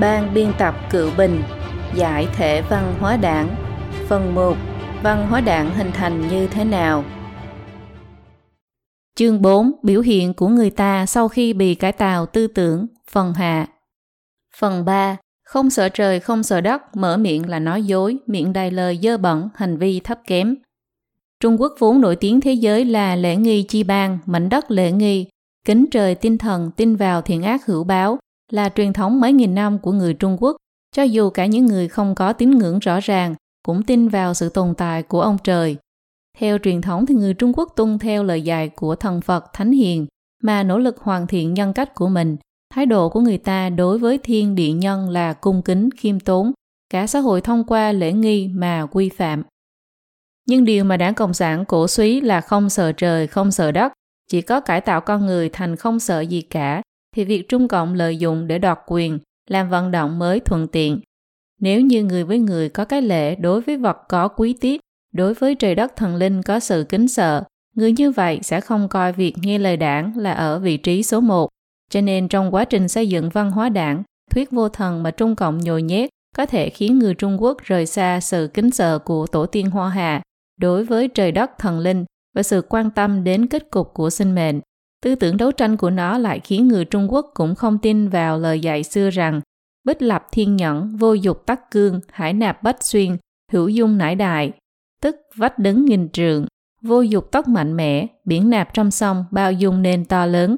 Ban biên tập Cựu Bình Giải thể văn hóa đảng. Phần 1 Văn hóa đảng hình thành như thế nào? Chương 4 Biểu hiện của người ta sau khi bị cải tạo tư tưởng. Phần hạ. Phần 3 Không sợ trời không sợ đất Mở miệng là nói dối Miệng đầy lời dơ bẩn Hành vi thấp kém. Trung Quốc vốn nổi tiếng thế giới là lễ nghi chi bang, mảnh đất lễ nghi, kính trời tinh thần tin vào thiện ác hữu báo, là truyền thống mấy nghìn năm của người Trung Quốc, cho dù cả những người không có tín ngưỡng rõ ràng cũng tin vào sự tồn tại của ông trời. Theo truyền thống thì người Trung Quốc tuân theo lời dạy của thần Phật Thánh Hiền mà nỗ lực hoàn thiện nhân cách của mình. Thái độ của người ta đối với thiên địa nhân là cung kính, khiêm tốn, cả xã hội thông qua lễ nghi mà quy phạm. Nhưng điều mà đảng Cộng sản cổ suý là không sợ trời, không sợ đất, chỉ có cải tạo con người thành không sợ gì cả, thì việc Trung Cộng lợi dụng để đoạt quyền, làm vận động mới thuận tiện. Nếu như người với người có cái lễ đối với vật có quý tiết, đối với trời đất thần linh có sự kính sợ, người như vậy sẽ không coi việc nghe lời đảng là ở vị trí số một. Cho nên trong quá trình xây dựng văn hóa đảng, thuyết vô thần mà Trung Cộng nhồi nhét có thể khiến người Trung Quốc rời xa sự kính sợ của tổ tiên Hoa Hà đối với trời đất thần linh và sự quan tâm đến kết cục của sinh mệnh. Tư tưởng đấu tranh của nó lại khiến người Trung Quốc cũng không tin vào lời dạy xưa rằng bích lập thiên nhẫn, vô dục tắc cương, hải nạp bách xuyên, hữu dung nải đại, tức vách đứng nghìn trường, vô dục tốc mạnh mẽ, biển nạp trong sông, bao dung nên to lớn.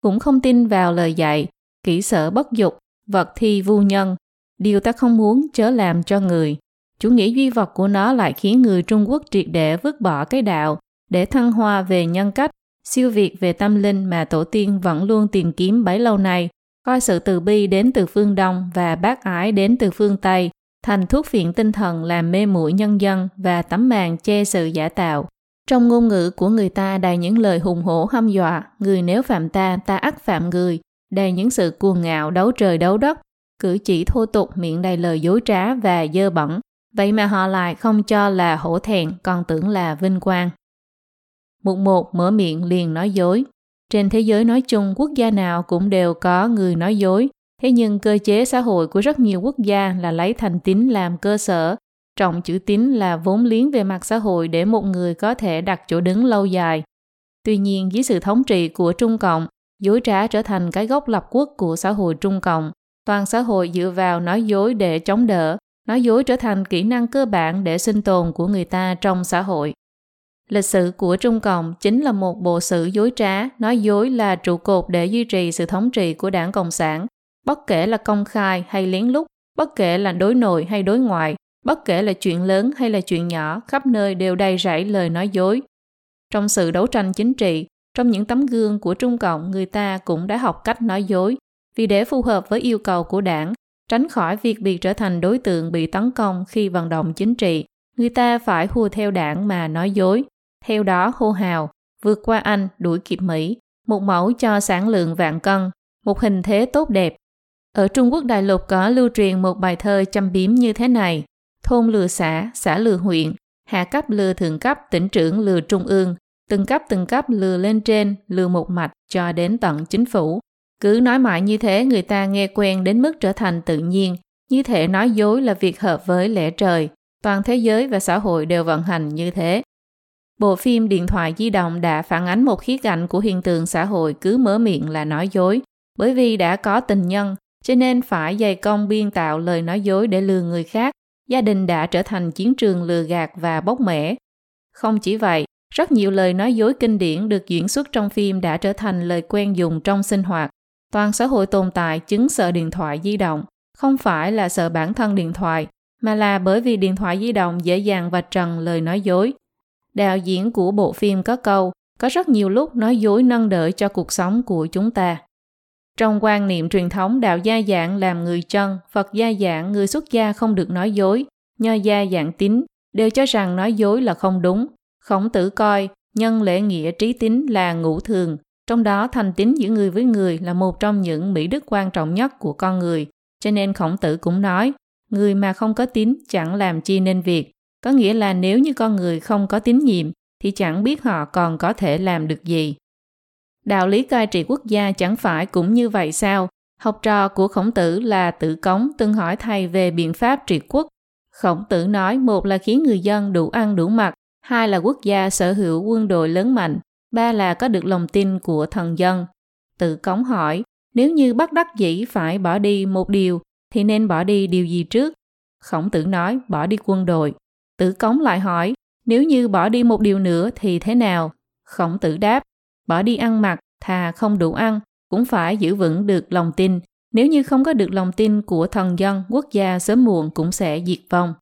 Cũng không tin vào lời dạy, kỹ sở bất dục, vật thi vu nhân, điều ta không muốn chớ làm cho người. Chủ nghĩa duy vật của nó lại khiến người Trung Quốc triệt để vứt bỏ cái đạo để thăng hoa về nhân cách, siêu việt về tâm linh mà tổ tiên vẫn luôn tìm kiếm bấy lâu nay, coi sự từ bi đến từ phương Đông và bác ái đến từ phương Tây, thành thuốc phiện tinh thần làm mê muội nhân dân và tấm màn che sự giả tạo. Trong ngôn ngữ của người ta đầy những lời hùng hổ hăm dọa, người nếu phạm ta, ta ắt phạm người, đầy những sự cuồng ngạo đấu trời đấu đất, cử chỉ thô tục miệng đầy lời dối trá và dơ bẩn, vậy mà họ lại không cho là hổ thẹn, còn tưởng là vinh quang. Mục một mở miệng liền nói dối. Trên thế giới nói chung, quốc gia nào cũng đều có người nói dối. Thế nhưng cơ chế xã hội của rất nhiều quốc gia là lấy thành tín làm cơ sở, trọng chữ tín là vốn liếng về mặt xã hội để một người có thể đặt chỗ đứng lâu dài. Tuy nhiên, dưới sự thống trị của Trung Cộng, dối trá trở thành cái gốc lập quốc của xã hội Trung Cộng. Toàn xã hội dựa vào nói dối để chống đỡ, nói dối trở thành kỹ năng cơ bản để sinh tồn của người ta trong xã hội. Lịch sử của Trung Cộng chính là một bộ sử dối trá, nói dối là trụ cột để duy trì sự thống trị của đảng Cộng sản. Bất kể là công khai hay lén lút, bất kể là đối nội hay đối ngoại, bất kể là chuyện lớn hay là chuyện nhỏ, khắp nơi đều đầy rẫy lời nói dối. Trong sự đấu tranh chính trị, trong những tấm gương của Trung Cộng, người ta cũng đã học cách nói dối, vì để phù hợp với yêu cầu của đảng, tránh khỏi việc bị trở thành đối tượng bị tấn công khi vận động chính trị, người ta phải hùa theo đảng mà nói dối theo đó hô hào, vượt qua Anh, đuổi kịp Mỹ, một mẫu cho sản lượng vạn cân, một hình thế tốt đẹp. Ở Trung Quốc đại lục có lưu truyền một bài thơ chăm biếm như thế này, thôn lừa xã, xã lừa huyện, hạ cấp lừa thượng cấp, tỉnh trưởng lừa trung ương, từng cấp từng cấp lừa lên trên, lừa một mạch cho đến tận chính phủ. Cứ nói mãi như thế người ta nghe quen đến mức trở thành tự nhiên, như thể nói dối là việc hợp với lẽ trời. Toàn thế giới và xã hội đều vận hành như thế. Bộ phim điện thoại di động đã phản ánh một khía cạnh của hiện tượng xã hội cứ mở miệng là nói dối, bởi vì đã có tình nhân, cho nên phải dày công biên tạo lời nói dối để lừa người khác. Gia đình đã trở thành chiến trường lừa gạt và bóc mẻ. Không chỉ vậy, rất nhiều lời nói dối kinh điển được diễn xuất trong phim đã trở thành lời quen dùng trong sinh hoạt. Toàn xã hội tồn tại chứng sợ điện thoại di động, không phải là sợ bản thân điện thoại, mà là bởi vì điện thoại di động dễ dàng vạch trần lời nói dối, đạo diễn của bộ phim có câu có rất nhiều lúc nói dối nâng đỡ cho cuộc sống của chúng ta. Trong quan niệm truyền thống đạo gia dạng làm người chân, Phật gia dạng người xuất gia không được nói dối, nho gia dạng tín đều cho rằng nói dối là không đúng. Khổng tử coi nhân lễ nghĩa trí tín là ngũ thường, trong đó thành tín giữa người với người là một trong những mỹ đức quan trọng nhất của con người. Cho nên khổng tử cũng nói, người mà không có tín chẳng làm chi nên việc. Có nghĩa là nếu như con người không có tín nhiệm thì chẳng biết họ còn có thể làm được gì. Đạo lý cai trị quốc gia chẳng phải cũng như vậy sao? Học trò của khổng tử là tử cống từng hỏi thầy về biện pháp trị quốc. Khổng tử nói một là khiến người dân đủ ăn đủ mặc, hai là quốc gia sở hữu quân đội lớn mạnh, ba là có được lòng tin của thần dân. Tử cống hỏi, nếu như bắt đắc dĩ phải bỏ đi một điều, thì nên bỏ đi điều gì trước? Khổng tử nói, bỏ đi quân đội. Tử cống lại hỏi, nếu như bỏ đi một điều nữa thì thế nào? Khổng tử đáp, bỏ đi ăn mặc, thà không đủ ăn, cũng phải giữ vững được lòng tin. Nếu như không có được lòng tin của thần dân, quốc gia sớm muộn cũng sẽ diệt vong.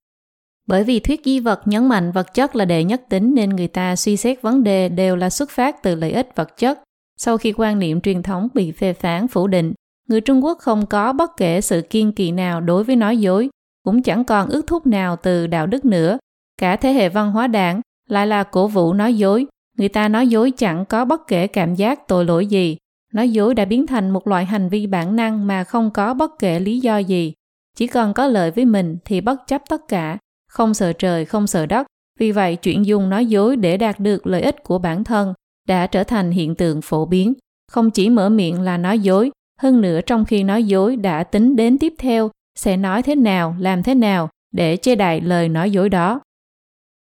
Bởi vì thuyết di vật nhấn mạnh vật chất là đệ nhất tính nên người ta suy xét vấn đề đều là xuất phát từ lợi ích vật chất. Sau khi quan niệm truyền thống bị phê phán phủ định, người Trung Quốc không có bất kể sự kiên kỵ nào đối với nói dối, cũng chẳng còn ước thúc nào từ đạo đức nữa. Cả thế hệ văn hóa đảng lại là cổ vũ nói dối. Người ta nói dối chẳng có bất kể cảm giác tội lỗi gì. Nói dối đã biến thành một loại hành vi bản năng mà không có bất kể lý do gì. Chỉ cần có lợi với mình thì bất chấp tất cả, không sợ trời, không sợ đất. Vì vậy, chuyện dùng nói dối để đạt được lợi ích của bản thân đã trở thành hiện tượng phổ biến. Không chỉ mở miệng là nói dối, hơn nữa trong khi nói dối đã tính đến tiếp theo sẽ nói thế nào, làm thế nào để che đậy lời nói dối đó.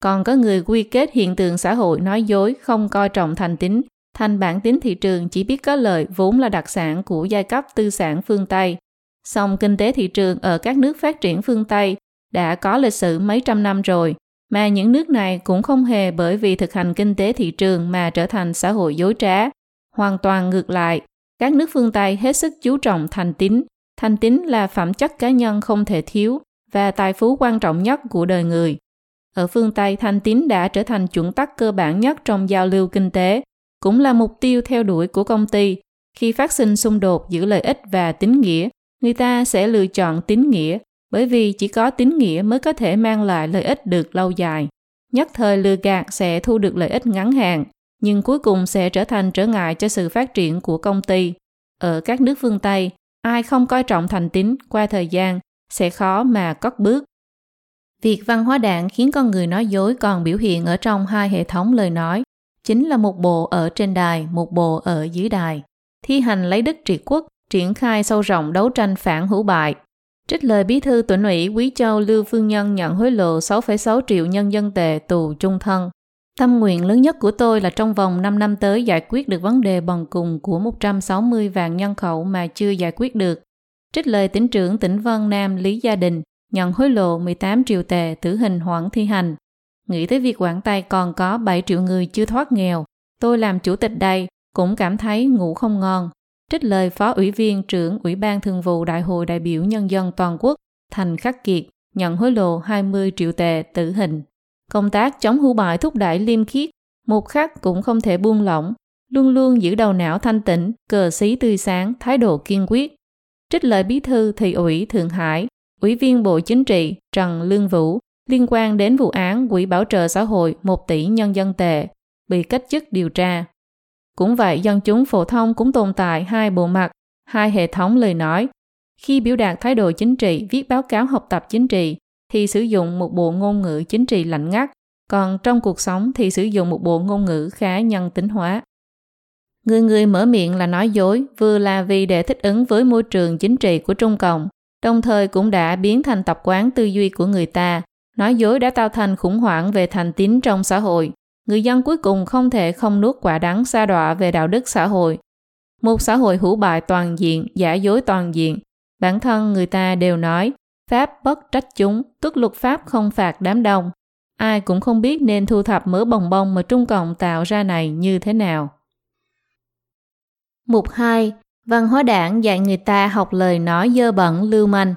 Còn có người quy kết hiện tượng xã hội nói dối không coi trọng thành tính, thành bản tính thị trường chỉ biết có lợi vốn là đặc sản của giai cấp tư sản phương Tây. Song kinh tế thị trường ở các nước phát triển phương Tây đã có lịch sử mấy trăm năm rồi, mà những nước này cũng không hề bởi vì thực hành kinh tế thị trường mà trở thành xã hội dối trá. Hoàn toàn ngược lại, các nước phương Tây hết sức chú trọng thành tín. Thành tín là phẩm chất cá nhân không thể thiếu và tài phú quan trọng nhất của đời người. Ở phương Tây, thành tín đã trở thành chuẩn tắc cơ bản nhất trong giao lưu kinh tế, cũng là mục tiêu theo đuổi của công ty. Khi phát sinh xung đột giữa lợi ích và tín nghĩa, người ta sẽ lựa chọn tín nghĩa bởi vì chỉ có tín nghĩa mới có thể mang lại lợi ích được lâu dài. Nhất thời lừa gạt sẽ thu được lợi ích ngắn hạn, nhưng cuối cùng sẽ trở thành trở ngại cho sự phát triển của công ty. Ở các nước phương Tây, ai không coi trọng thành tín qua thời gian sẽ khó mà cất bước. Việc văn hóa đảng khiến con người nói dối còn biểu hiện ở trong hai hệ thống lời nói, chính là một bộ ở trên đài, một bộ ở dưới đài. Thi hành lấy đức trị quốc, triển khai sâu rộng đấu tranh phản hữu bại, Trích lời bí thư tỉnh ủy Quý Châu Lưu Phương Nhân nhận hối lộ 6,6 triệu nhân dân tệ tù trung thân. Tâm nguyện lớn nhất của tôi là trong vòng 5 năm tới giải quyết được vấn đề bần cùng của 160 vạn nhân khẩu mà chưa giải quyết được. Trích lời tỉnh trưởng tỉnh Vân Nam Lý Gia Đình nhận hối lộ 18 triệu tệ tử hình hoãn thi hành. Nghĩ tới việc Quảng Tây còn có 7 triệu người chưa thoát nghèo, tôi làm chủ tịch đây cũng cảm thấy ngủ không ngon. Trích lời Phó Ủy viên trưởng Ủy ban Thường vụ Đại hội đại biểu Nhân dân toàn quốc Thành Khắc Kiệt nhận hối lộ 20 triệu tệ tử hình. Công tác chống hưu bại thúc đẩy liêm khiết, một khắc cũng không thể buông lỏng, luôn luôn giữ đầu não thanh tịnh cờ xí tươi sáng, thái độ kiên quyết. Trích lời bí thư thị ủy Thượng Hải, Ủy viên Bộ Chính trị Trần Lương Vũ liên quan đến vụ án Quỹ Bảo trợ xã hội 1 tỷ nhân dân tệ, bị cách chức điều tra. Cũng vậy, dân chúng phổ thông cũng tồn tại hai bộ mặt, hai hệ thống lời nói. Khi biểu đạt thái độ chính trị, viết báo cáo học tập chính trị, thì sử dụng một bộ ngôn ngữ chính trị lạnh ngắt, còn trong cuộc sống thì sử dụng một bộ ngôn ngữ khá nhân tính hóa. Người người mở miệng là nói dối, vừa là vì để thích ứng với môi trường chính trị của Trung Cộng, đồng thời cũng đã biến thành tập quán tư duy của người ta. Nói dối đã tạo thành khủng hoảng về thành tín trong xã hội, người dân cuối cùng không thể không nuốt quả đắng xa đọa về đạo đức xã hội. Một xã hội hữu bại toàn diện, giả dối toàn diện. Bản thân người ta đều nói, Pháp bất trách chúng, tức luật Pháp không phạt đám đông. Ai cũng không biết nên thu thập mớ bồng bông mà Trung Cộng tạo ra này như thế nào. Mục 2. Văn hóa đảng dạy người ta học lời nói dơ bẩn lưu manh.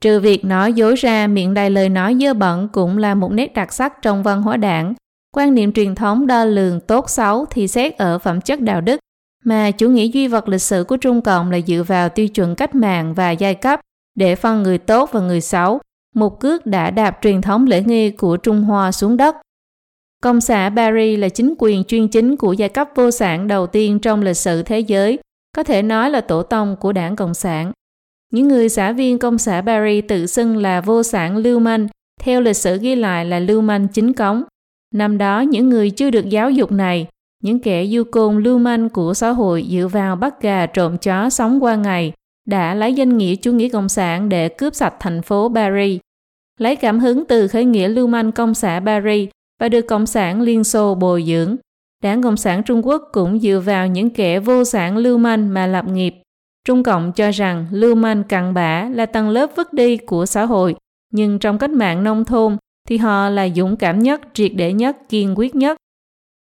Trừ việc nói dối ra miệng đầy lời nói dơ bẩn cũng là một nét đặc sắc trong văn hóa đảng, Quan niệm truyền thống đo lường tốt xấu thì xét ở phẩm chất đạo đức, mà chủ nghĩa duy vật lịch sử của Trung Cộng là dựa vào tiêu chuẩn cách mạng và giai cấp để phân người tốt và người xấu. Một cước đã đạp truyền thống lễ nghi của Trung Hoa xuống đất. Công xã Paris là chính quyền chuyên chính của giai cấp vô sản đầu tiên trong lịch sử thế giới, có thể nói là tổ tông của đảng Cộng sản. Những người xã viên công xã Paris tự xưng là vô sản lưu manh, theo lịch sử ghi lại là lưu manh chính cống. Năm đó, những người chưa được giáo dục này, những kẻ du côn lưu manh của xã hội dựa vào bắt gà trộm chó sống qua ngày, đã lấy danh nghĩa chủ nghĩa cộng sản để cướp sạch thành phố Paris. Lấy cảm hứng từ khởi nghĩa lưu manh công xã Paris và được Cộng sản Liên Xô bồi dưỡng. Đảng Cộng sản Trung Quốc cũng dựa vào những kẻ vô sản lưu manh mà lập nghiệp. Trung Cộng cho rằng lưu manh cặn bã là tầng lớp vứt đi của xã hội, nhưng trong cách mạng nông thôn thì họ là dũng cảm nhất, triệt để nhất, kiên quyết nhất.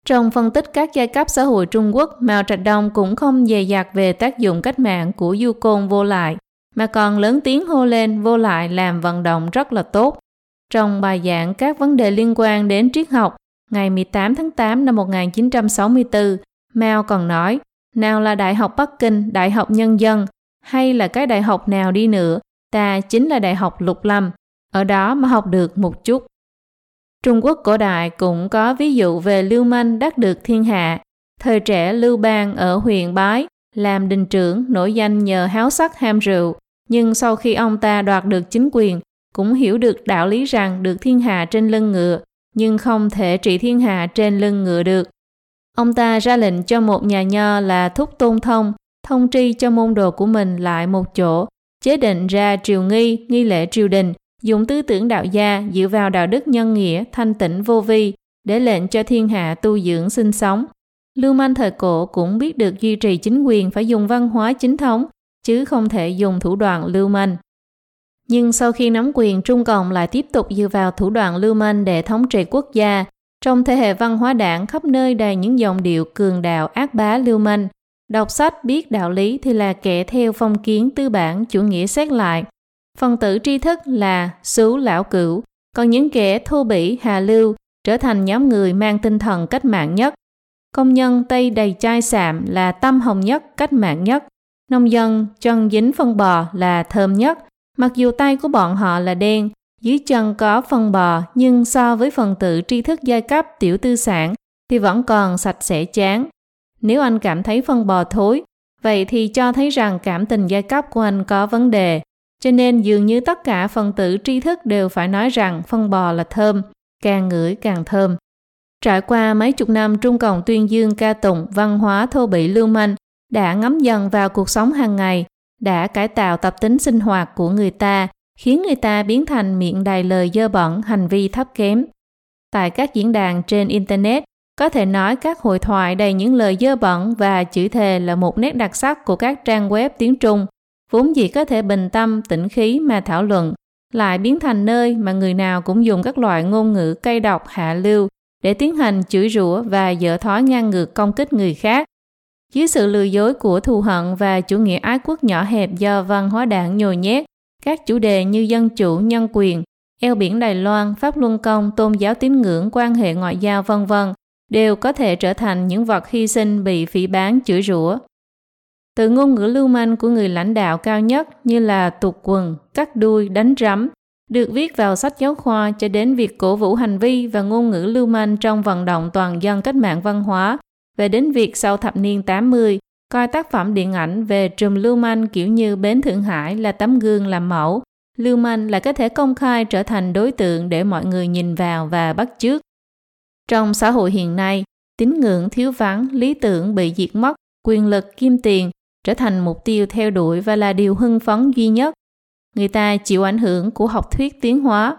Trong phân tích các giai cấp xã hội Trung Quốc, Mao Trạch Đông cũng không dè dặt về tác dụng cách mạng của du côn vô lại, mà còn lớn tiếng hô lên vô lại làm vận động rất là tốt. Trong bài giảng các vấn đề liên quan đến triết học, ngày 18 tháng 8 năm 1964, Mao còn nói, nào là Đại học Bắc Kinh, Đại học Nhân dân, hay là cái đại học nào đi nữa, ta chính là Đại học Lục Lâm, ở đó mà học được một chút. Trung Quốc cổ đại cũng có ví dụ về Lưu Manh đắc được thiên hạ. Thời trẻ Lưu Bang ở huyện Bái làm đình trưởng nổi danh nhờ háo sắc ham rượu, nhưng sau khi ông ta đoạt được chính quyền, cũng hiểu được đạo lý rằng được thiên hạ trên lưng ngựa, nhưng không thể trị thiên hạ trên lưng ngựa được. Ông ta ra lệnh cho một nhà nho là Thúc Tôn Thông, thông tri cho môn đồ của mình lại một chỗ, chế định ra triều nghi, nghi lễ triều đình, dùng tư tưởng đạo gia dựa vào đạo đức nhân nghĩa, thanh tịnh vô vi, để lệnh cho thiên hạ tu dưỡng sinh sống. Lưu manh thời cổ cũng biết được duy trì chính quyền phải dùng văn hóa chính thống, chứ không thể dùng thủ đoạn lưu manh. Nhưng sau khi nắm quyền, Trung Cộng lại tiếp tục dựa vào thủ đoạn lưu manh để thống trị quốc gia. Trong thế hệ văn hóa đảng khắp nơi đầy những dòng điệu cường đạo ác bá lưu manh. Đọc sách biết đạo lý thì là kẻ theo phong kiến tư bản chủ nghĩa xét lại. Phần tử tri thức là xú lão cửu, còn những kẻ thô bỉ hà lưu trở thành nhóm người mang tinh thần cách mạng nhất. Công nhân Tây đầy chai sạm là tâm hồng nhất, cách mạng nhất. Nông dân chân dính phân bò là thơm nhất, Mặc dù tay của bọn họ là đen, dưới chân có phân bò nhưng so với phần tử tri thức giai cấp tiểu tư sản thì vẫn còn sạch sẽ chán. Nếu anh cảm thấy phân bò thối, vậy thì cho thấy rằng cảm tình giai cấp của anh có vấn đề. Cho nên dường như tất cả phần tử tri thức đều phải nói rằng phân bò là thơm, càng ngửi càng thơm. Trải qua mấy chục năm Trung Cộng tuyên dương ca tụng văn hóa thô bị lưu manh đã ngấm dần vào cuộc sống hàng ngày đã cải tạo tập tính sinh hoạt của người ta, khiến người ta biến thành miệng đầy lời dơ bẩn, hành vi thấp kém. Tại các diễn đàn trên Internet, có thể nói các hội thoại đầy những lời dơ bẩn và chữ thề là một nét đặc sắc của các trang web tiếng Trung, vốn gì có thể bình tâm, tĩnh khí mà thảo luận, lại biến thành nơi mà người nào cũng dùng các loại ngôn ngữ cay độc hạ lưu để tiến hành chửi rủa và dở thói ngang ngược công kích người khác, dưới sự lừa dối của thù hận và chủ nghĩa ái quốc nhỏ hẹp do văn hóa đảng nhồi nhét, các chủ đề như dân chủ, nhân quyền, eo biển Đài Loan, pháp luân công, tôn giáo tín ngưỡng, quan hệ ngoại giao vân vân đều có thể trở thành những vật hy sinh bị phỉ bán chửi rủa. Từ ngôn ngữ lưu manh của người lãnh đạo cao nhất như là tuột quần, cắt đuôi, đánh rắm, được viết vào sách giáo khoa cho đến việc cổ vũ hành vi và ngôn ngữ lưu manh trong vận động toàn dân cách mạng văn hóa về đến việc sau thập niên 80, coi tác phẩm điện ảnh về trùm lưu manh kiểu như Bến Thượng Hải là tấm gương làm mẫu. Lưu manh là có thể công khai trở thành đối tượng để mọi người nhìn vào và bắt chước. Trong xã hội hiện nay, tín ngưỡng thiếu vắng, lý tưởng bị diệt mất, quyền lực, kim tiền trở thành mục tiêu theo đuổi và là điều hưng phấn duy nhất. Người ta chịu ảnh hưởng của học thuyết tiến hóa,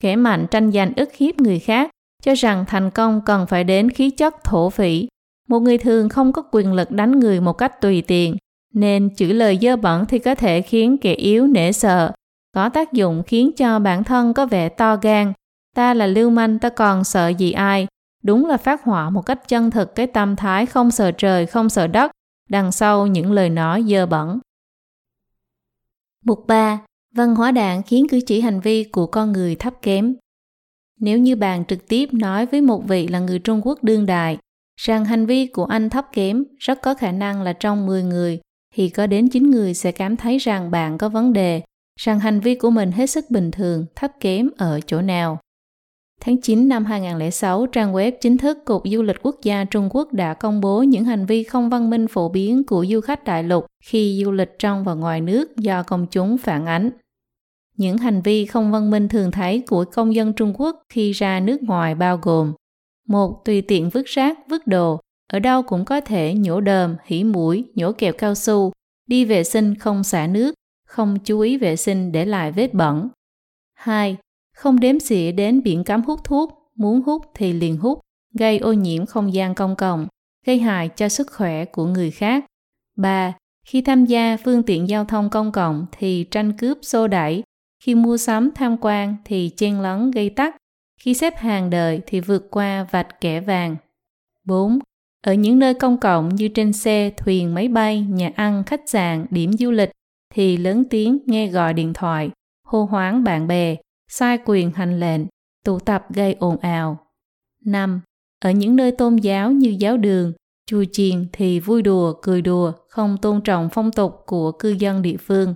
kẻ mạnh tranh giành ức hiếp người khác, cho rằng thành công cần phải đến khí chất thổ phỉ, một người thường không có quyền lực đánh người một cách tùy tiện, nên chữ lời dơ bẩn thì có thể khiến kẻ yếu nể sợ, có tác dụng khiến cho bản thân có vẻ to gan. Ta là lưu manh ta còn sợ gì ai, đúng là phát họa một cách chân thực cái tâm thái không sợ trời không sợ đất, đằng sau những lời nói dơ bẩn. Mục 3. Văn hóa đảng khiến cử chỉ hành vi của con người thấp kém. Nếu như bạn trực tiếp nói với một vị là người Trung Quốc đương đại, rằng hành vi của anh thấp kém, rất có khả năng là trong 10 người thì có đến 9 người sẽ cảm thấy rằng bạn có vấn đề, rằng hành vi của mình hết sức bình thường, thấp kém ở chỗ nào. Tháng 9 năm 2006, trang web chính thức Cục Du lịch Quốc gia Trung Quốc đã công bố những hành vi không văn minh phổ biến của du khách đại lục khi du lịch trong và ngoài nước do công chúng phản ánh. Những hành vi không văn minh thường thấy của công dân Trung Quốc khi ra nước ngoài bao gồm một, tùy tiện vứt rác, vứt đồ, ở đâu cũng có thể nhổ đờm, hỉ mũi, nhổ kẹo cao su, đi vệ sinh không xả nước, không chú ý vệ sinh để lại vết bẩn. 2. Không đếm xỉa đến biển cấm hút thuốc, muốn hút thì liền hút, gây ô nhiễm không gian công cộng, gây hại cho sức khỏe của người khác. 3. Khi tham gia phương tiện giao thông công cộng thì tranh cướp xô đẩy, khi mua sắm tham quan thì chen lấn gây tắc, khi xếp hàng đợi thì vượt qua vạch kẻ vàng. 4. Ở những nơi công cộng như trên xe, thuyền, máy bay, nhà ăn, khách sạn, điểm du lịch thì lớn tiếng nghe gọi điện thoại, hô hoáng bạn bè, sai quyền hành lệnh, tụ tập gây ồn ào. 5. Ở những nơi tôn giáo như giáo đường, chùa chiền thì vui đùa, cười đùa, không tôn trọng phong tục của cư dân địa phương.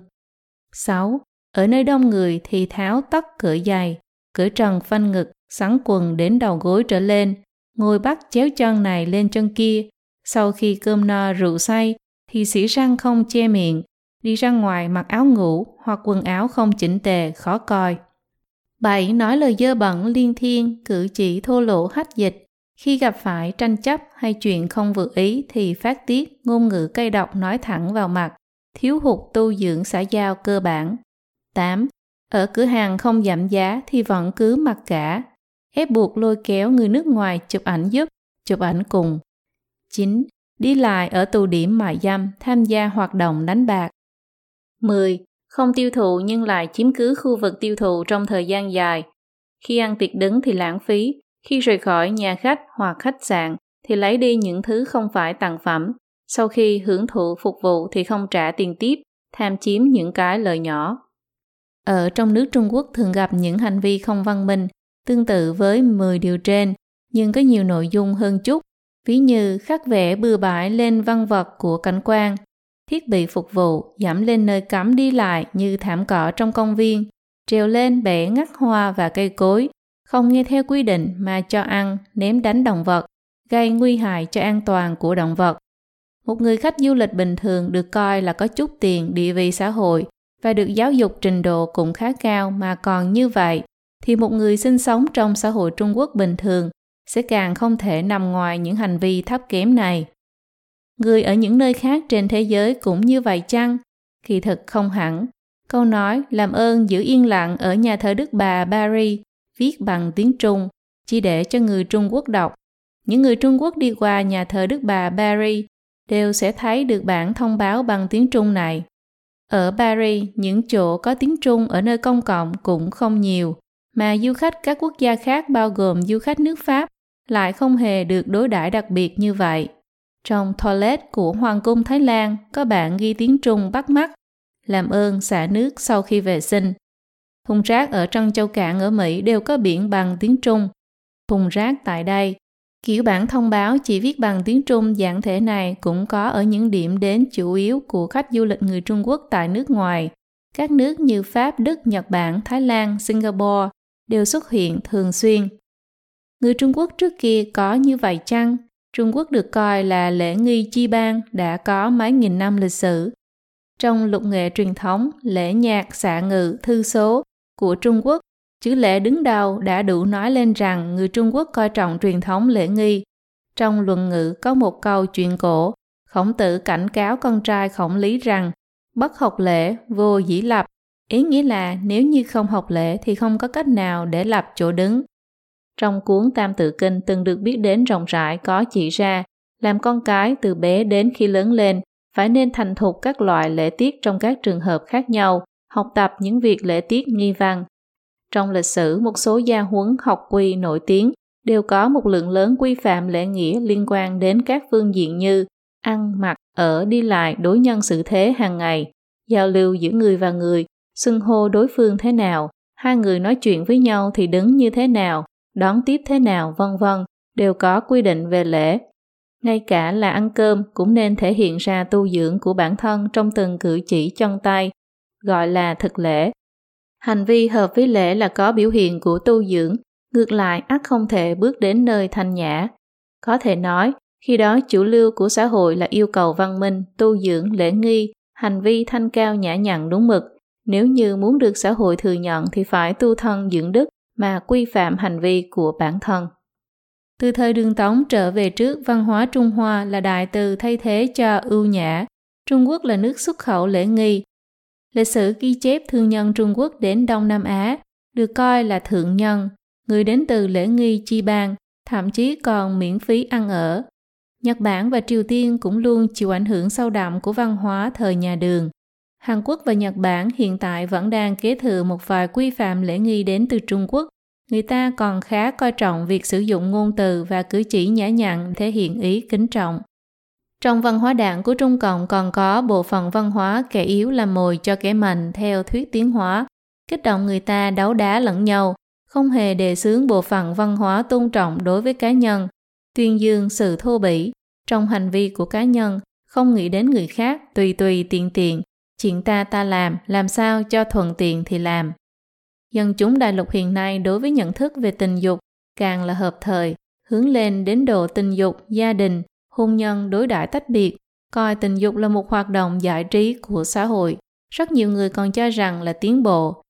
6. Ở nơi đông người thì tháo tất cởi giày, cởi trần phanh ngực, sắn quần đến đầu gối trở lên, ngồi bắt chéo chân này lên chân kia. Sau khi cơm no rượu say thì sĩ răng không che miệng, đi ra ngoài mặc áo ngủ hoặc quần áo không chỉnh tề, khó coi. 7. Nói lời dơ bẩn liên thiên, cử chỉ thô lỗ hách dịch. Khi gặp phải tranh chấp hay chuyện không vừa ý thì phát tiết ngôn ngữ cay độc nói thẳng vào mặt, thiếu hụt tu dưỡng xã giao cơ bản. 8. Ở cửa hàng không giảm giá thì vẫn cứ mặc cả, ép buộc lôi kéo người nước ngoài chụp ảnh giúp, chụp ảnh cùng. 9. Đi lại ở tù điểm mại dâm, tham gia hoạt động đánh bạc. 10. Không tiêu thụ nhưng lại chiếm cứ khu vực tiêu thụ trong thời gian dài. Khi ăn tiệc đứng thì lãng phí, khi rời khỏi nhà khách hoặc khách sạn thì lấy đi những thứ không phải tặng phẩm. Sau khi hưởng thụ phục vụ thì không trả tiền tiếp, tham chiếm những cái lợi nhỏ. Ở trong nước Trung Quốc thường gặp những hành vi không văn minh, tương tự với 10 điều trên, nhưng có nhiều nội dung hơn chút, ví như khắc vẽ bừa bãi lên văn vật của cảnh quan, thiết bị phục vụ giảm lên nơi cấm đi lại như thảm cỏ trong công viên, treo lên bẻ ngắt hoa và cây cối, không nghe theo quy định mà cho ăn, ném đánh động vật, gây nguy hại cho an toàn của động vật. Một người khách du lịch bình thường được coi là có chút tiền địa vị xã hội và được giáo dục trình độ cũng khá cao mà còn như vậy, thì một người sinh sống trong xã hội Trung Quốc bình thường sẽ càng không thể nằm ngoài những hành vi thấp kém này. Người ở những nơi khác trên thế giới cũng như vậy chăng? Kỳ thực không hẳn. Câu nói làm ơn giữ yên lặng ở nhà thờ Đức Bà Paris viết bằng tiếng Trung chỉ để cho người Trung Quốc đọc. Những người Trung Quốc đi qua nhà thờ Đức Bà Paris đều sẽ thấy được bản thông báo bằng tiếng Trung này. Ở Paris, những chỗ có tiếng Trung ở nơi công cộng cũng không nhiều, mà du khách các quốc gia khác bao gồm du khách nước Pháp lại không hề được đối đãi đặc biệt như vậy. Trong toilet của Hoàng cung Thái Lan có bạn ghi tiếng Trung bắt mắt, làm ơn xả nước sau khi vệ sinh. Thùng rác ở Trân Châu Cạn ở Mỹ đều có biển bằng tiếng Trung. Thùng rác tại đây, kiểu bản thông báo chỉ viết bằng tiếng Trung dạng thể này cũng có ở những điểm đến chủ yếu của khách du lịch người Trung Quốc tại nước ngoài. Các nước như Pháp, Đức, Nhật Bản, Thái Lan, Singapore đều xuất hiện thường xuyên. Người Trung Quốc trước kia có như vậy chăng? Trung Quốc được coi là lễ nghi chi bang đã có mấy nghìn năm lịch sử. Trong lục nghệ truyền thống, lễ nhạc, xạ ngự, thư số của Trung Quốc, chữ lễ đứng đầu đã đủ nói lên rằng người Trung Quốc coi trọng truyền thống lễ nghi. Trong luận ngữ có một câu chuyện cổ, khổng tử cảnh cáo con trai khổng lý rằng bất học lễ, vô dĩ lập. Ý nghĩa là nếu như không học lễ thì không có cách nào để lập chỗ đứng. Trong cuốn Tam Tự Kinh từng được biết đến rộng rãi có chỉ ra, làm con cái từ bé đến khi lớn lên phải nên thành thục các loại lễ tiết trong các trường hợp khác nhau, học tập những việc lễ tiết nghi văn. Trong lịch sử, một số gia huấn học quy nổi tiếng đều có một lượng lớn quy phạm lễ nghĩa liên quan đến các phương diện như ăn, mặc, ở, đi lại, đối nhân xử thế hàng ngày, giao lưu giữa người và người, xưng hô đối phương thế nào, hai người nói chuyện với nhau thì đứng như thế nào, đón tiếp thế nào, vân vân, đều có quy định về lễ. Ngay cả là ăn cơm cũng nên thể hiện ra tu dưỡng của bản thân trong từng cử chỉ chân tay, gọi là thực lễ. Hành vi hợp với lễ là có biểu hiện của tu dưỡng, ngược lại ắt không thể bước đến nơi thanh nhã. Có thể nói, khi đó chủ lưu của xã hội là yêu cầu văn minh, tu dưỡng, lễ nghi, hành vi thanh cao nhã nhặn đúng mực. Nếu như muốn được xã hội thừa nhận thì phải tu thân dưỡng đức mà quy phạm hành vi của bản thân. Từ thời đường Tống trở về trước, văn hóa Trung Hoa là đại từ thay thế cho ưu nhã. Trung Quốc là nước xuất khẩu lễ nghi. Lịch sử ghi chép thương nhân Trung Quốc đến Đông Nam Á được coi là thượng nhân, người đến từ lễ nghi chi bang, thậm chí còn miễn phí ăn ở. Nhật Bản và Triều Tiên cũng luôn chịu ảnh hưởng sâu đậm của văn hóa thời nhà Đường. Hàn Quốc và Nhật Bản hiện tại vẫn đang kế thừa một vài quy phạm lễ nghi đến từ Trung Quốc. Người ta còn khá coi trọng việc sử dụng ngôn từ và cử chỉ nhã nhặn thể hiện ý kính trọng. Trong văn hóa đảng của Trung Cộng còn có bộ phận văn hóa kẻ yếu làm mồi cho kẻ mạnh theo thuyết tiến hóa, kích động người ta đấu đá lẫn nhau, không hề đề xướng bộ phận văn hóa tôn trọng đối với cá nhân, tuyên dương sự thô bỉ trong hành vi của cá nhân, không nghĩ đến người khác tùy tùy tiện tiện, chuyện ta ta làm, làm sao cho thuận tiện thì làm. Dân chúng đại lục hiện nay đối với nhận thức về tình dục càng là hợp thời, hướng lên đến độ tình dục, gia đình, hôn nhân đối đãi tách biệt, coi tình dục là một hoạt động giải trí của xã hội. Rất nhiều người còn cho rằng là tiến bộ.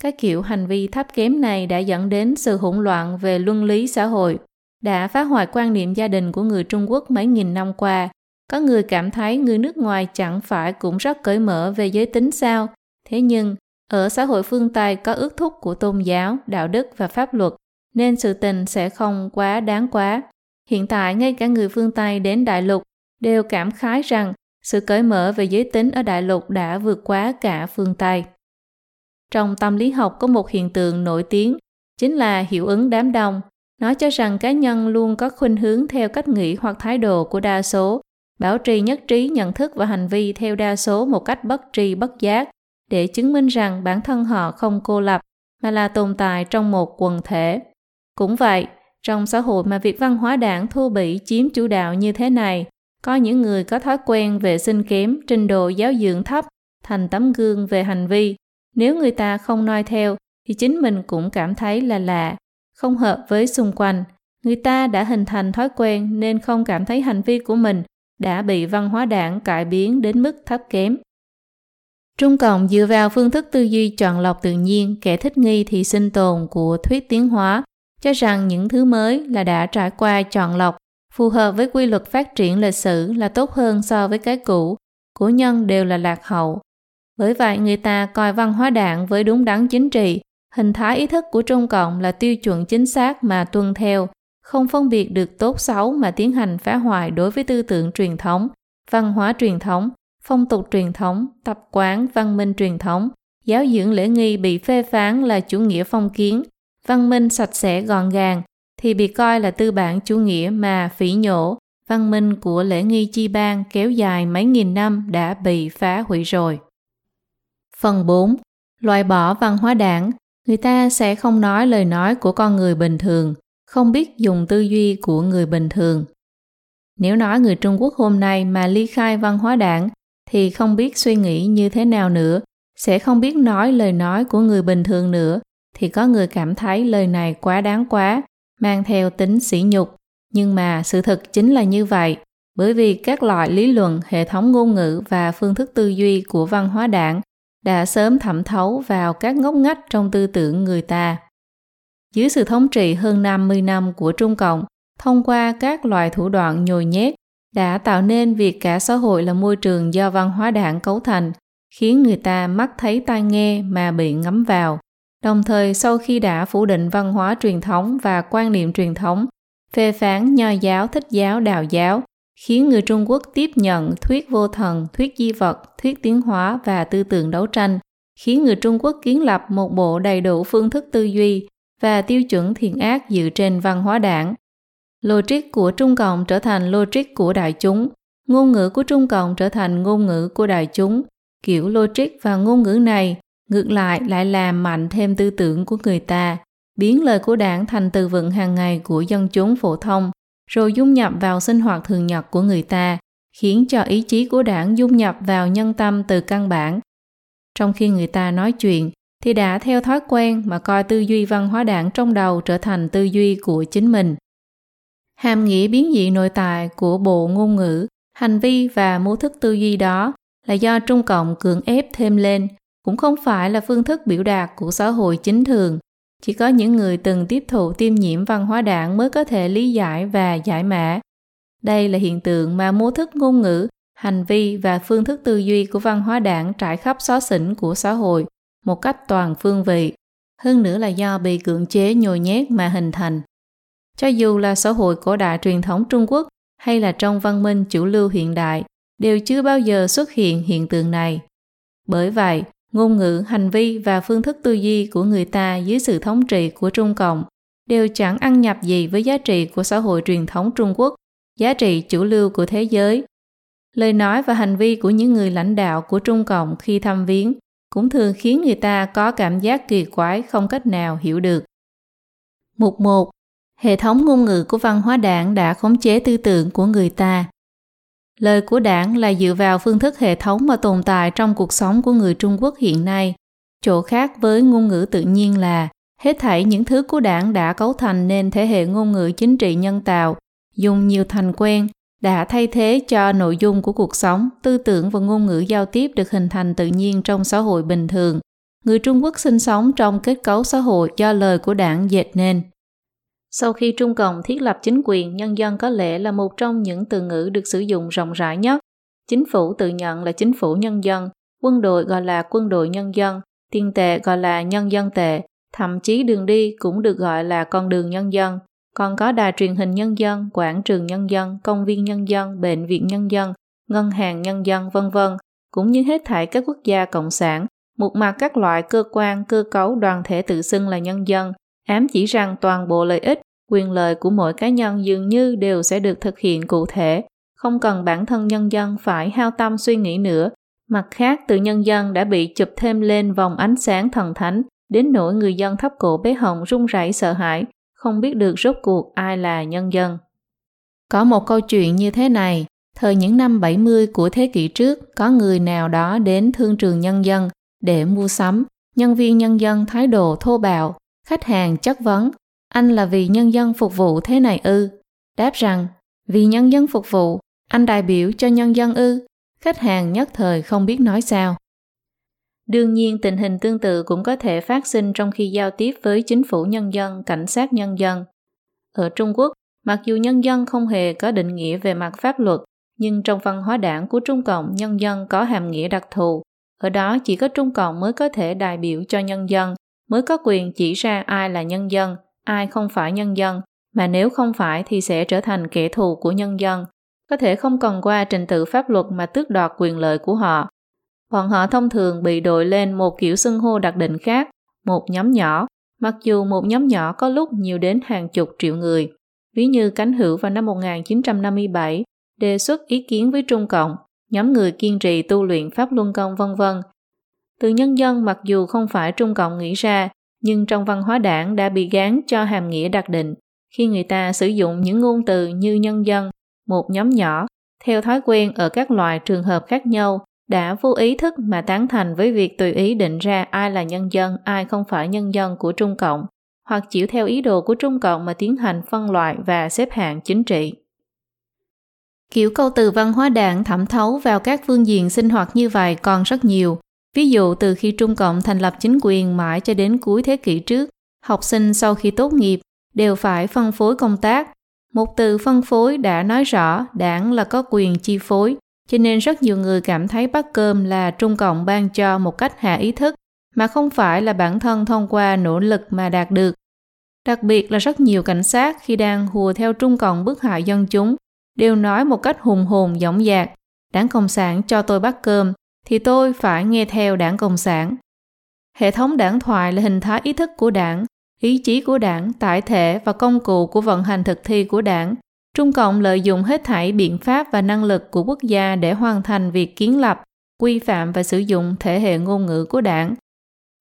Các kiểu hành vi thấp kém này đã dẫn đến sự hỗn loạn về luân lý xã hội, đã phá hoại quan niệm gia đình của người Trung Quốc mấy nghìn năm qua. Có người cảm thấy người nước ngoài chẳng phải cũng rất cởi mở về giới tính sao. Thế nhưng, ở xã hội phương Tây có ước thúc của tôn giáo, đạo đức và pháp luật, nên sự tình sẽ không quá đáng quá. Hiện tại, ngay cả người phương Tây đến đại lục đều cảm khái rằng sự cởi mở về giới tính ở đại lục đã vượt quá cả phương Tây. Trong tâm lý học có một hiện tượng nổi tiếng, chính là hiệu ứng đám đông. Nó cho rằng cá nhân luôn có khuynh hướng theo cách nghĩ hoặc thái độ của đa số, bảo trì nhất trí nhận thức và hành vi theo đa số một cách bất tri bất giác, để chứng minh rằng bản thân họ không cô lập, mà là tồn tại trong một quần thể. Cũng vậy, trong xã hội mà việc văn hóa đảng thua bỉ chiếm chủ đạo như thế này, có những người có thói quen vệ sinh kém, trình độ giáo dưỡng thấp, thành tấm gương về hành vi. Nếu người ta không noi theo, thì chính mình cũng cảm thấy là lạ, không hợp với xung quanh. Người ta đã hình thành thói quen nên không cảm thấy hành vi của mình đã bị văn hóa đảng cải biến đến mức thấp kém. Trung Cộng dựa vào phương thức tư duy chọn lọc tự nhiên, kẻ thích nghi thì sinh tồn của thuyết tiến hóa, cho rằng những thứ mới là đã trải qua chọn lọc, phù hợp với quy luật phát triển lịch sử là tốt hơn so với cái cũ, của nhân đều là lạc hậu. Bởi vậy người ta coi văn hóa đảng với đúng đắn chính trị, hình thái ý thức của Trung Cộng là tiêu chuẩn chính xác mà tuân theo, không phân biệt được tốt xấu mà tiến hành phá hoại đối với tư tưởng truyền thống, văn hóa truyền thống, phong tục truyền thống, tập quán, văn minh truyền thống. Giáo dưỡng lễ nghi bị phê phán là chủ nghĩa phong kiến, văn minh sạch sẽ gọn gàng thì bị coi là tư bản chủ nghĩa mà phỉ nhổ, văn minh của lễ nghi chi bang kéo dài mấy nghìn năm đã bị phá hủy rồi. Phần 4. Loại bỏ văn hóa đảng, người ta sẽ không nói lời nói của con người bình thường, không biết dùng tư duy của người bình thường. Nếu nói người Trung Quốc hôm nay mà ly khai văn hóa đảng thì không biết suy nghĩ như thế nào nữa, sẽ không biết nói lời nói của người bình thường nữa, thì có người cảm thấy lời này quá đáng quá, mang theo tính sỉ nhục. Nhưng mà sự thật chính là như vậy, bởi vì các loại lý luận, hệ thống ngôn ngữ và phương thức tư duy của văn hóa đảng đã sớm thẩm thấu vào các ngóc ngách trong tư tưởng người ta. Dưới sự thống trị hơn 50 năm của Trung Cộng, thông qua các loại thủ đoạn nhồi nhét, đã tạo nên việc cả xã hội là môi trường do văn hóa đảng cấu thành, khiến người ta mắt thấy tai nghe mà bị ngấm vào. Đồng thời sau khi đã phủ định văn hóa truyền thống và quan niệm truyền thống, phê phán nho giáo, thích giáo, đạo giáo, khiến người Trung Quốc tiếp nhận thuyết vô thần, thuyết di vật, thuyết tiến hóa và tư tưởng đấu tranh, khiến người Trung Quốc kiến lập một bộ đầy đủ phương thức tư duy và tiêu chuẩn thiện ác dựa trên văn hóa đảng. Logic của Trung Cộng trở thành logic của đại chúng, ngôn ngữ của Trung Cộng trở thành ngôn ngữ của đại chúng. Kiểu logic và ngôn ngữ này ngược lại lại làm mạnh thêm tư tưởng của người ta, biến lời của đảng thành từ vựng hàng ngày của dân chúng phổ thông, rồi dung nhập vào sinh hoạt thường nhật của người ta, khiến cho ý chí của đảng dung nhập vào nhân tâm từ căn bản. Trong khi người ta nói chuyện, thì đã theo thói quen mà coi tư duy văn hóa đảng trong đầu trở thành tư duy của chính mình. Hàm nghĩa biến dị nội tại của bộ ngôn ngữ, hành vi và mô thức tư duy đó là do Trung Cộng cưỡng ép thêm lên, cũng không phải là phương thức biểu đạt của xã hội chính thường. Chỉ có những người từng tiếp thụ tiêm nhiễm văn hóa đảng mới có thể lý giải và giải mã. Đây là hiện tượng mà mô thức ngôn ngữ, hành vi và phương thức tư duy của văn hóa đảng trải khắp xó xỉnh của xã hội một cách toàn phương vị, hơn nữa là do bị cưỡng chế nhồi nhét mà hình thành. Cho dù là xã hội cổ đại truyền thống Trung Quốc hay là trong văn minh chủ lưu hiện đại, đều chưa bao giờ xuất hiện hiện tượng này. Bởi vậy, ngôn ngữ, hành vi và phương thức tư duy của người ta dưới sự thống trị của Trung Cộng đều chẳng ăn nhập gì với giá trị của xã hội truyền thống Trung Quốc, giá trị chủ lưu của thế giới. Lời nói và hành vi của những người lãnh đạo của Trung Cộng khi thăm viếng cũng thường khiến người ta có cảm giác kỳ quái không cách nào hiểu được. Mục 1. Hệ thống ngôn ngữ của văn hóa đảng đã khống chế tư tưởng của người ta. Lời của đảng là dựa vào phương thức hệ thống mà tồn tại trong cuộc sống của người Trung Quốc hiện nay. Chỗ khác với ngôn ngữ tự nhiên là hết thảy những thứ của đảng đã cấu thành nên thể hệ ngôn ngữ chính trị nhân tạo, dùng nhiều thành quen, đã thay thế cho nội dung của cuộc sống, tư tưởng và ngôn ngữ giao tiếp được hình thành tự nhiên trong xã hội bình thường. Người Trung Quốc sinh sống trong kết cấu xã hội do lời của đảng dệt nên. Sau khi Trung Cộng thiết lập chính quyền, nhân dân có lẽ là một trong những từ ngữ được sử dụng rộng rãi nhất. Chính phủ tự nhận là chính phủ nhân dân, quân đội gọi là quân đội nhân dân, tiền tệ gọi là nhân dân tệ, thậm chí đường đi cũng được gọi là con đường nhân dân. Còn có đài truyền hình nhân dân, quảng trường nhân dân, công viên nhân dân, bệnh viện nhân dân, ngân hàng nhân dân, vân vân, cũng như hết thảy các quốc gia cộng sản, một mặt các loại cơ quan, cơ cấu đoàn thể tự xưng là nhân dân, ám chỉ rằng toàn bộ lợi ích, quyền lợi của mỗi cá nhân dường như đều sẽ được thực hiện cụ thể, không cần bản thân nhân dân phải hao tâm suy nghĩ nữa. Mặt khác, từ nhân dân đã bị chụp thêm lên vòng ánh sáng thần thánh, đến nỗi người dân thấp cổ bé hồng run rẩy sợ hãi, không biết được rốt cuộc ai là nhân dân. Có một câu chuyện như thế này, thời những năm 70 của thế kỷ trước, có người nào đó đến thương trường nhân dân để mua sắm, nhân viên nhân dân thái độ thô bạo, khách hàng chất vấn, anh là vì nhân dân phục vụ thế này ư? Đáp rằng, vì nhân dân phục vụ, anh đại biểu cho nhân dân ư? Khách hàng nhất thời không biết nói sao. Đương nhiên tình hình tương tự cũng có thể phát sinh trong khi giao tiếp với chính phủ nhân dân, cảnh sát nhân dân. Ở Trung Quốc, mặc dù nhân dân không hề có định nghĩa về mặt pháp luật, nhưng trong văn hóa đảng của Trung Cộng nhân dân có hàm nghĩa đặc thù. Ở đó chỉ có Trung Cộng mới có thể đại biểu cho nhân dân, mới có quyền chỉ ra ai là nhân dân, ai không phải nhân dân, mà nếu không phải thì sẽ trở thành kẻ thù của nhân dân, có thể không cần qua trình tự pháp luật mà tước đoạt quyền lợi của họ. Bọn họ thông thường bị đội lên một kiểu xưng hô đặc định khác, một nhóm nhỏ, mặc dù một nhóm nhỏ có lúc nhiều đến hàng chục triệu người. Ví như cánh hữu vào năm 1957 đề xuất ý kiến với Trung Cộng, nhóm người kiên trì tu luyện Pháp Luân Công vân vân. Từ nhân dân mặc dù không phải Trung Cộng nghĩ ra, nhưng trong văn hóa đảng đã bị gán cho hàm nghĩa đặc định khi người ta sử dụng những ngôn từ như nhân dân, một nhóm nhỏ, theo thói quen ở các loại trường hợp khác nhau, đã vô ý thức mà tán thành với việc tùy ý định ra ai là nhân dân, ai không phải nhân dân của Trung Cộng, hoặc chịu theo ý đồ của Trung Cộng mà tiến hành phân loại và xếp hạng chính trị. Kiểu câu từ văn hóa đảng thẩm thấu vào các phương diện sinh hoạt như vậy còn rất nhiều, Ví dụ từ khi Trung Cộng thành lập chính quyền mãi cho đến cuối thế kỷ trước, học sinh sau khi tốt nghiệp đều phải phân phối công tác. Một từ phân phối đã nói rõ đảng là có quyền chi phối, cho nên rất nhiều người cảm thấy bát cơm là Trung Cộng ban cho một cách hạ ý thức, mà không phải là bản thân thông qua nỗ lực mà đạt được. Đặc biệt là rất nhiều cảnh sát khi đang hùa theo Trung Cộng bức hại dân chúng, đều nói một cách hùng hồn dõng dạc, đảng Cộng sản cho tôi bắt cơm, thì tôi phải nghe theo đảng Cộng sản. Hệ thống đảng thoại là hình thái ý thức của đảng, ý chí của đảng, tải thể và công cụ của vận hành thực thi của đảng. Trung Cộng lợi dụng hết thảy biện pháp và năng lực của quốc gia để hoàn thành việc kiến lập, quy phạm và sử dụng thể hệ ngôn ngữ của đảng.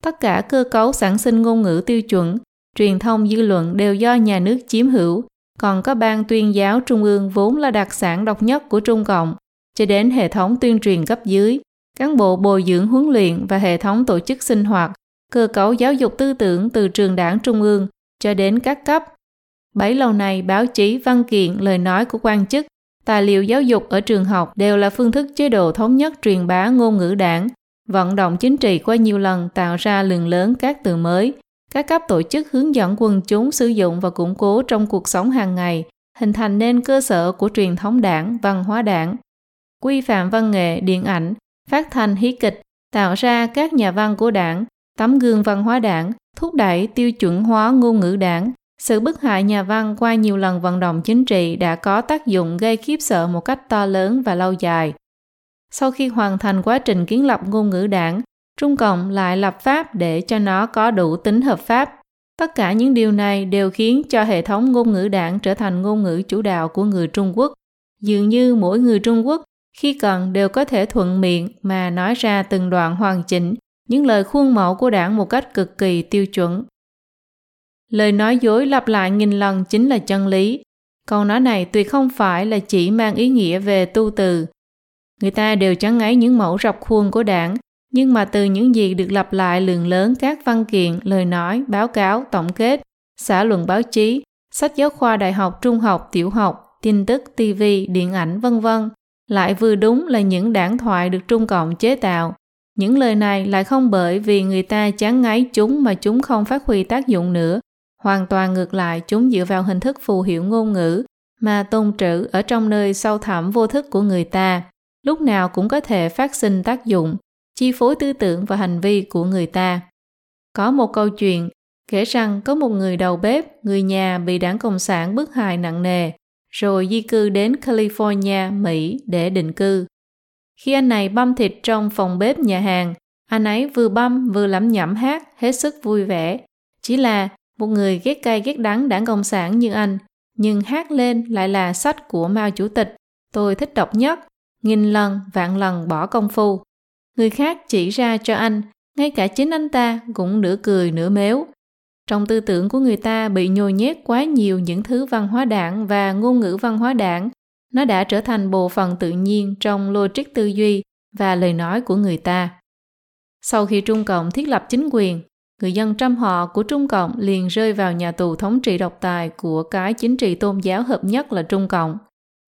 Tất cả cơ cấu sản sinh ngôn ngữ tiêu chuẩn, truyền thông dư luận đều do nhà nước chiếm hữu, còn có ban tuyên giáo trung ương vốn là đặc sản độc nhất của Trung Cộng, cho đến hệ thống tuyên truyền cấp dưới, cán bộ bồi dưỡng huấn luyện và hệ thống tổ chức sinh hoạt, cơ cấu giáo dục tư tưởng từ trường đảng trung ương cho đến các cấp. Bấy lâu nay, báo chí, văn kiện, lời nói của quan chức, tài liệu giáo dục ở trường học đều là phương thức chế độ thống nhất truyền bá ngôn ngữ đảng, vận động chính trị qua nhiều lần tạo ra lượng lớn các từ mới. Các cấp tổ chức hướng dẫn quần chúng sử dụng và củng cố trong cuộc sống hàng ngày, hình thành nên cơ sở của truyền thống đảng, văn hóa đảng. quy phạm văn nghệ, điện ảnh, phát thanh hí kịch, tạo ra các nhà văn của đảng, tấm gương văn hóa đảng, thúc đẩy tiêu chuẩn hóa ngôn ngữ đảng. Sự bức hại nhà văn qua nhiều lần vận động chính trị đã có tác dụng gây khiếp sợ một cách to lớn và lâu dài. Sau khi hoàn thành quá trình kiến lập ngôn ngữ đảng, Trung Cộng lại lập pháp để cho nó có đủ tính hợp pháp. Tất cả những điều này đều khiến cho hệ thống ngôn ngữ đảng trở thành ngôn ngữ chủ đạo của người Trung Quốc. Dường như mỗi người Trung Quốc khi cần đều có thể thuận miệng mà nói ra từng đoạn hoàn chỉnh những lời khuôn mẫu của đảng một cách cực kỳ tiêu chuẩn. Lời nói dối lặp lại nghìn lần chính là chân lý. Câu nói này tuyệt không phải là chỉ mang ý nghĩa về tu từ. Người ta đều chán ngấy những mẫu rập khuôn của đảng, nhưng mà từ những gì được lặp lại lượng lớn các văn kiện, lời nói, báo cáo, tổng kết, xã luận báo chí, sách giáo khoa đại học, trung học, tiểu học, tin tức, TV, điện ảnh, vân vân lại vừa đúng là những đảng thoại được Trung Cộng chế tạo. Những lời này lại không bởi vì người ta chán ngấy chúng mà chúng không phát huy tác dụng nữa. Hoàn toàn ngược lại, chúng dựa vào hình thức phù hiệu ngôn ngữ mà tôn trữ ở trong nơi sâu thẳm vô thức của người ta, lúc nào cũng có thể phát sinh tác dụng, chi phối tư tưởng và hành vi của người ta. Có một câu chuyện kể rằng có một người đầu bếp, người nhà bị đảng Cộng sản bức hại nặng nề, rồi di cư đến California, Mỹ để định cư. Khi anh này băm thịt trong phòng bếp nhà hàng, anh ấy vừa băm vừa lẩm nhẩm hát, hết sức vui vẻ. Chỉ là một người ghét cay ghét đắng đảng Cộng sản như anh, nhưng hát lên lại là sách của Mao Chủ tịch. Tôi thích đọc nhất, nghìn lần, vạn lần bỏ công phu. Người khác chỉ ra cho anh, ngay cả chính anh ta cũng nửa cười nửa mếu Trong tư tưởng của người ta bị nhồi nhét quá nhiều những thứ văn hóa đảng và ngôn ngữ văn hóa đảng, nó đã trở thành bộ phận tự nhiên trong logic tư duy và lời nói của người ta. Sau khi Trung Cộng thiết lập chính quyền, người dân trăm họ của Trung Cộng liền rơi vào nhà tù thống trị độc tài của cái chính trị tôn giáo hợp nhất là Trung Cộng.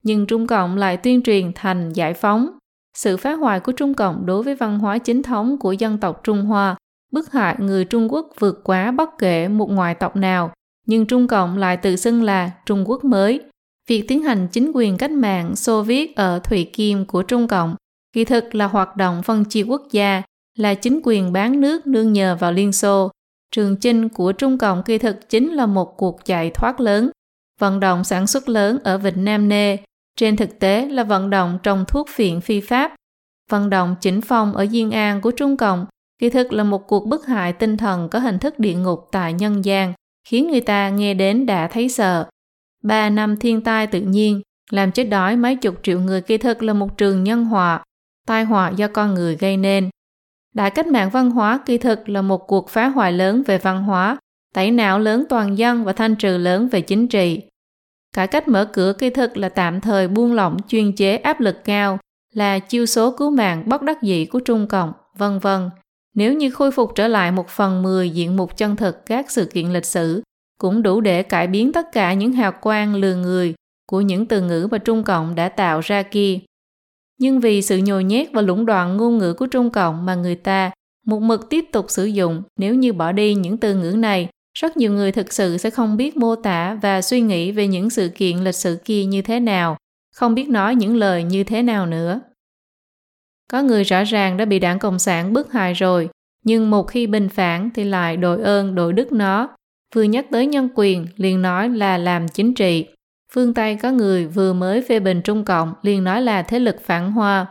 Nhưng Trung Cộng lại tuyên truyền thành giải phóng. Sự phá hoại của Trung Cộng đối với văn hóa chính thống của dân tộc Trung Hoa bức hại người Trung Quốc vượt quá bất kể một ngoại tộc nào, nhưng Trung Cộng lại tự xưng là Trung Quốc mới. Việc tiến hành chính quyền cách mạng Xô Viết ở Thủy Kim của Trung Cộng kỳ thực là hoạt động phân chia quốc gia, là chính quyền bán nước nương nhờ vào Liên Xô. Trường chinh của Trung Cộng kỳ thực chính là một cuộc chạy thoát lớn, vận động sản xuất lớn ở Vịnh Nam Nê, trên thực tế là vận động trồng thuốc phiện phi pháp. Vận động chỉnh phong ở Diên An của Trung Cộng kỳ thực là một cuộc bức hại tinh thần có hình thức địa ngục tại nhân gian, khiến người ta nghe đến đã thấy sợ. Ba năm thiên tai tự nhiên, làm chết đói mấy chục triệu người kỳ thực là một trường nhân họa, tai họa do con người gây nên. Đại cách mạng văn hóa kỳ thực là một cuộc phá hoại lớn về văn hóa, tẩy não lớn toàn dân và thanh trừ lớn về chính trị. Cải cách mở cửa kỳ thực là tạm thời buông lỏng chuyên chế áp lực cao, là chiêu số cứu mạng bất đắc dĩ của Trung Cộng, vân vân. Nếu như khôi phục trở lại một phần mười diện mục chân thực các sự kiện lịch sử, cũng đủ để cải biến tất cả những hào quang lừa người của những từ ngữ mà Trung Cộng đã tạo ra kia. Nhưng vì sự nhồi nhét và lũng đoạn ngôn ngữ của Trung Cộng mà người ta một mực tiếp tục sử dụng nếu như bỏ đi những từ ngữ này, rất nhiều người thực sự sẽ không biết mô tả và suy nghĩ về những sự kiện lịch sử kia như thế nào, không biết nói những lời như thế nào nữa. Có người rõ ràng đã bị đảng Cộng sản bức hại rồi, nhưng một khi bình phản thì lại đội ơn đội đức nó. Vừa nhắc tới nhân quyền, liền nói là làm chính trị. Phương Tây có người vừa mới phê bình Trung Cộng, liền nói là thế lực phản Hoa.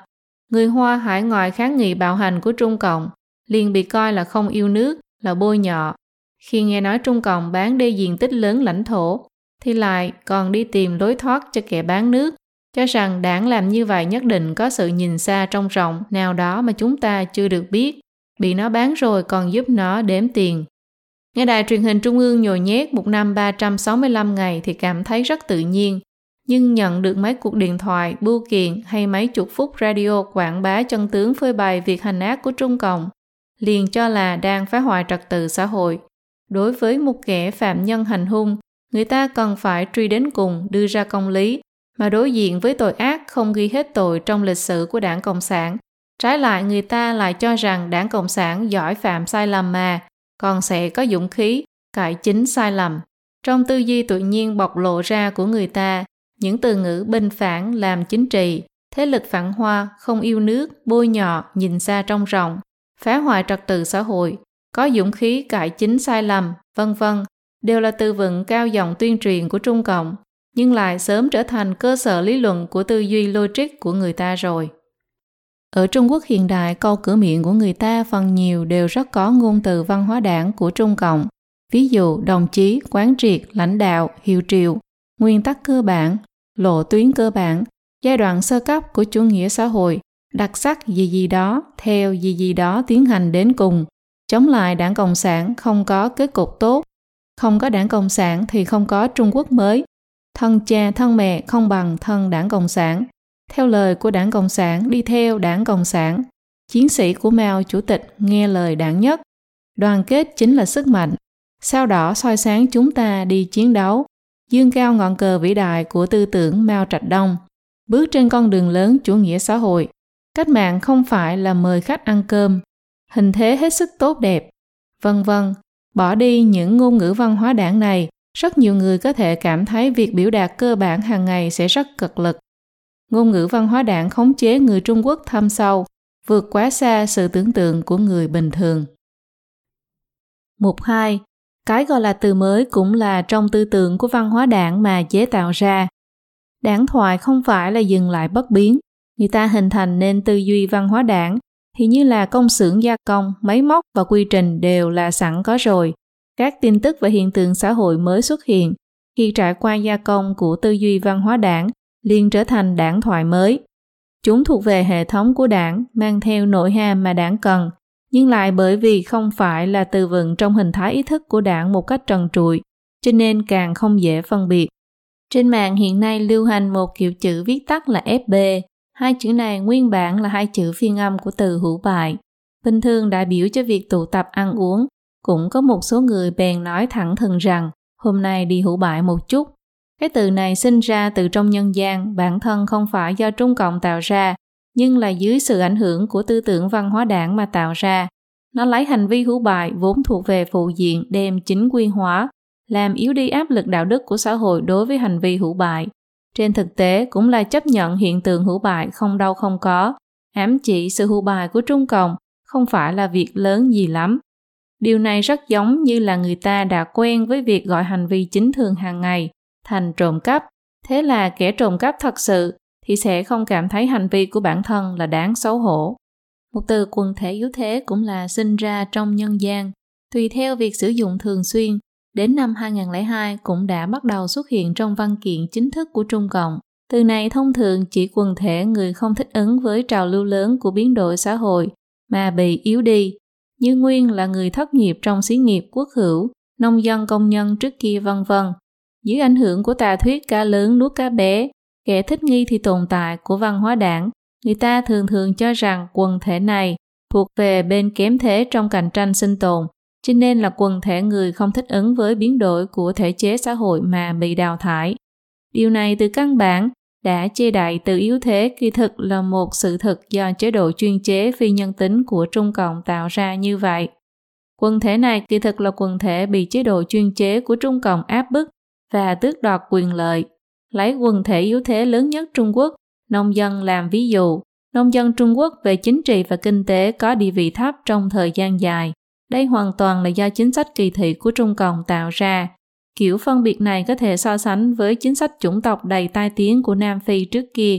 Người Hoa hải ngoại kháng nghị bạo hành của Trung Cộng, liền bị coi là không yêu nước, là bôi nhọ. Khi nghe nói Trung Cộng bán đi diện tích lớn lãnh thổ, thì lại còn đi tìm lối thoát cho kẻ bán nước, cho rằng đảng làm như vậy nhất định có sự nhìn xa trong rộng nào đó mà chúng ta chưa được biết. Bị nó bán rồi còn giúp nó đếm tiền. Nghe đài truyền hình trung ương nhồi nhét một năm 365 ngày thì cảm thấy rất tự nhiên. Nhưng nhận được mấy cuộc điện thoại, bưu kiện hay mấy chục phút radio quảng bá chân tướng phơi bày việc hành ác của Trung Cộng, liền cho là đang phá hoại trật tự xã hội. Đối với một kẻ phạm nhân hành hung, người ta cần phải truy đến cùng đưa ra công lý mà đối diện với tội ác không ghi hết tội trong lịch sử của đảng Cộng sản. Trái lại người ta lại cho rằng đảng Cộng sản giỏi phạm sai lầm mà, còn sẽ có dũng khí cải chính sai lầm. Trong tư duy tự nhiên bộc lộ ra của người ta, những từ ngữ binh phản làm chính trị, thế lực phản hoa, không yêu nước, bôi nhọ, nhìn xa trong rộng, phá hoại trật tự xã hội, có dũng khí cải chính sai lầm, vân vân, đều là từ vựng cao giọng tuyên truyền của Trung Cộng, nhưng lại sớm trở thành cơ sở lý luận của tư duy logic của người ta rồi. Ở Trung Quốc hiện đại, câu cửa miệng của người ta phần nhiều đều rất có ngôn từ văn hóa đảng của Trung Cộng. Ví dụ đồng chí, quán triệt, lãnh đạo, hiệu triệu, nguyên tắc cơ bản, lộ tuyến cơ bản, giai đoạn sơ cấp của chủ nghĩa xã hội, đặc sắc gì gì đó, theo gì gì đó tiến hành đến cùng, chống lại đảng Cộng sản không có kết cục tốt, không có đảng Cộng sản thì không có Trung Quốc mới, thân cha thân mẹ không bằng thân đảng Cộng sản, theo lời của đảng Cộng sản đi theo đảng Cộng sản, chiến sĩ của Mao Chủ tịch nghe lời đảng nhất, đoàn kết chính là sức mạnh, sao đỏ soi sáng chúng ta đi chiến đấu, dương cao ngọn cờ vĩ đại của tư tưởng Mao Trạch Đông, bước trên con đường lớn chủ nghĩa xã hội. Cách mạng không phải là mời khách ăn cơm, hình thế hết sức tốt đẹp, vân vân. Bỏ đi những ngôn ngữ văn hóa đảng này, rất nhiều người có thể cảm thấy việc biểu đạt cơ bản hàng ngày sẽ rất cực lực. Ngôn ngữ văn hóa đảng khống chế người Trung Quốc thâm sâu, vượt quá xa sự tưởng tượng của người bình thường. Mục 2. Cái gọi là từ mới cũng là trong tư tưởng của văn hóa đảng mà chế tạo ra. Đảng thoại không phải là dừng lại bất biến, người ta hình thành nên tư duy văn hóa đảng thì như là công xưởng gia công, máy móc và quy trình đều là sẵn có rồi. Các tin tức và hiện tượng xã hội mới xuất hiện khi trải qua gia công của tư duy văn hóa đảng liền trở thành đảng thoại mới. Chúng thuộc về hệ thống của đảng, mang theo nội hàm mà đảng cần, nhưng lại bởi vì không phải là từ vựng trong hình thái ý thức của đảng một cách trần trụi, cho nên càng không dễ phân biệt. Trên mạng hiện nay lưu hành một kiểu chữ viết tắt là FB, hai chữ này nguyên bản là hai chữ phiên âm của từ hữu bại. Bình thường đại biểu cho việc tụ tập ăn uống, cũng có một số người bèn nói thẳng thừng rằng hôm nay đi hữu bại một chút. Cái từ này sinh ra từ trong nhân gian, bản thân không phải do Trung Cộng tạo ra, nhưng là dưới sự ảnh hưởng của tư tưởng văn hóa đảng mà tạo ra. Nó lấy hành vi hữu bại vốn thuộc về phụ diện đem chính quy hóa, làm yếu đi áp lực đạo đức của xã hội đối với hành vi hữu bại. Trên thực tế cũng là chấp nhận hiện tượng hữu bại không đâu không có, ám chỉ sự hữu bại của Trung Cộng không phải là việc lớn gì lắm. Điều này rất giống như là người ta đã quen với việc gọi hành vi chính thường hàng ngày thành trộm cắp. Thế là kẻ trộm cắp thật sự thì sẽ không cảm thấy hành vi của bản thân là đáng xấu hổ. Một từ quần thể yếu thế cũng là sinh ra trong nhân gian, tùy theo việc sử dụng thường xuyên, đến năm 2002 cũng đã bắt đầu xuất hiện trong văn kiện chính thức của Trung Cộng. Từ này thông thường chỉ quần thể người không thích ứng với trào lưu lớn của biến đổi xã hội mà bị yếu đi, như nguyên là người thất nghiệp trong xí nghiệp quốc hữu, nông dân công nhân trước kia vân vân. Dưới ảnh hưởng của tà thuyết cá lớn nuốt cá bé, kẻ thích nghi thì tồn tại của văn hóa đảng, người ta thường thường cho rằng quần thể này thuộc về bên kém thế trong cạnh tranh sinh tồn, cho nên là quần thể người không thích ứng với biến đổi của thể chế xã hội mà bị đào thải. Điều này từ căn bản đã chê đậy từ yếu thế kỳ thực là một sự thực do chế độ chuyên chế phi nhân tính của Trung Cộng tạo ra như vậy. Quần thể này kỳ thực là quần thể bị chế độ chuyên chế của Trung Cộng áp bức và tước đoạt quyền lợi. Lấy quần thể yếu thế lớn nhất Trung Quốc, nông dân làm ví dụ, nông dân Trung Quốc về chính trị và kinh tế có địa vị thấp trong thời gian dài. Đây hoàn toàn là do chính sách kỳ thị của Trung Cộng tạo ra. Kiểu phân biệt này có thể so sánh với chính sách chủng tộc đầy tai tiếng của Nam Phi trước kia.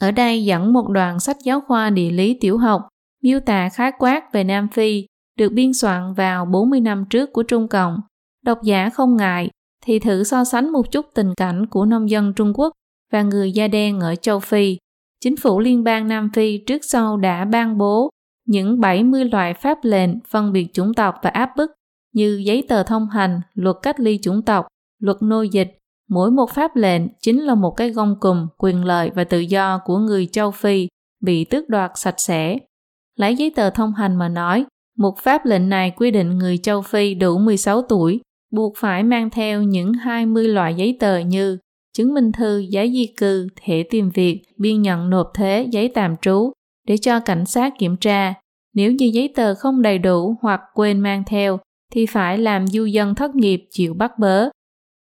Ở đây dẫn một đoạn sách giáo khoa địa lý tiểu học miêu tả khái quát về Nam Phi được biên soạn vào 40 năm trước của Trung Cộng. Độc giả không ngại thì thử so sánh một chút tình cảnh của nông dân Trung Quốc và người da đen ở châu Phi. Chính phủ liên bang Nam Phi trước sau đã ban bố những 70 loại pháp lệnh phân biệt chủng tộc và áp bức như giấy tờ thông hành, luật cách ly chủng tộc, luật nô dịch. Mỗi một pháp lệnh chính là một cái gông cùm quyền lợi và tự do của người châu Phi bị tước đoạt sạch sẽ. Lấy giấy tờ thông hành mà nói, một pháp lệnh này quy định người châu Phi đủ 16 tuổi buộc phải mang theo những 20 loại giấy tờ như chứng minh thư, giấy di cư, thẻ tìm việc, biên nhận nộp thuế, giấy tạm trú để cho cảnh sát kiểm tra. Nếu như giấy tờ không đầy đủ hoặc quên mang theo thì phải làm du dân thất nghiệp chịu bắt bớ.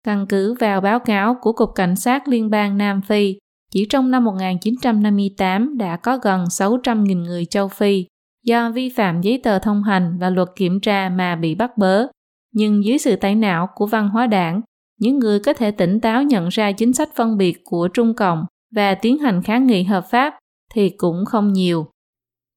Căn cứ vào báo cáo của Cục Cảnh sát Liên bang Nam Phi, chỉ trong năm 1958 đã có gần 600.000 người châu Phi do vi phạm giấy tờ thông hành và luật kiểm tra mà bị bắt bớ. Nhưng dưới sự tẩy não của văn hóa đảng, những người có thể tỉnh táo nhận ra chính sách phân biệt của Trung Cộng và tiến hành kháng nghị hợp pháp thì cũng không nhiều.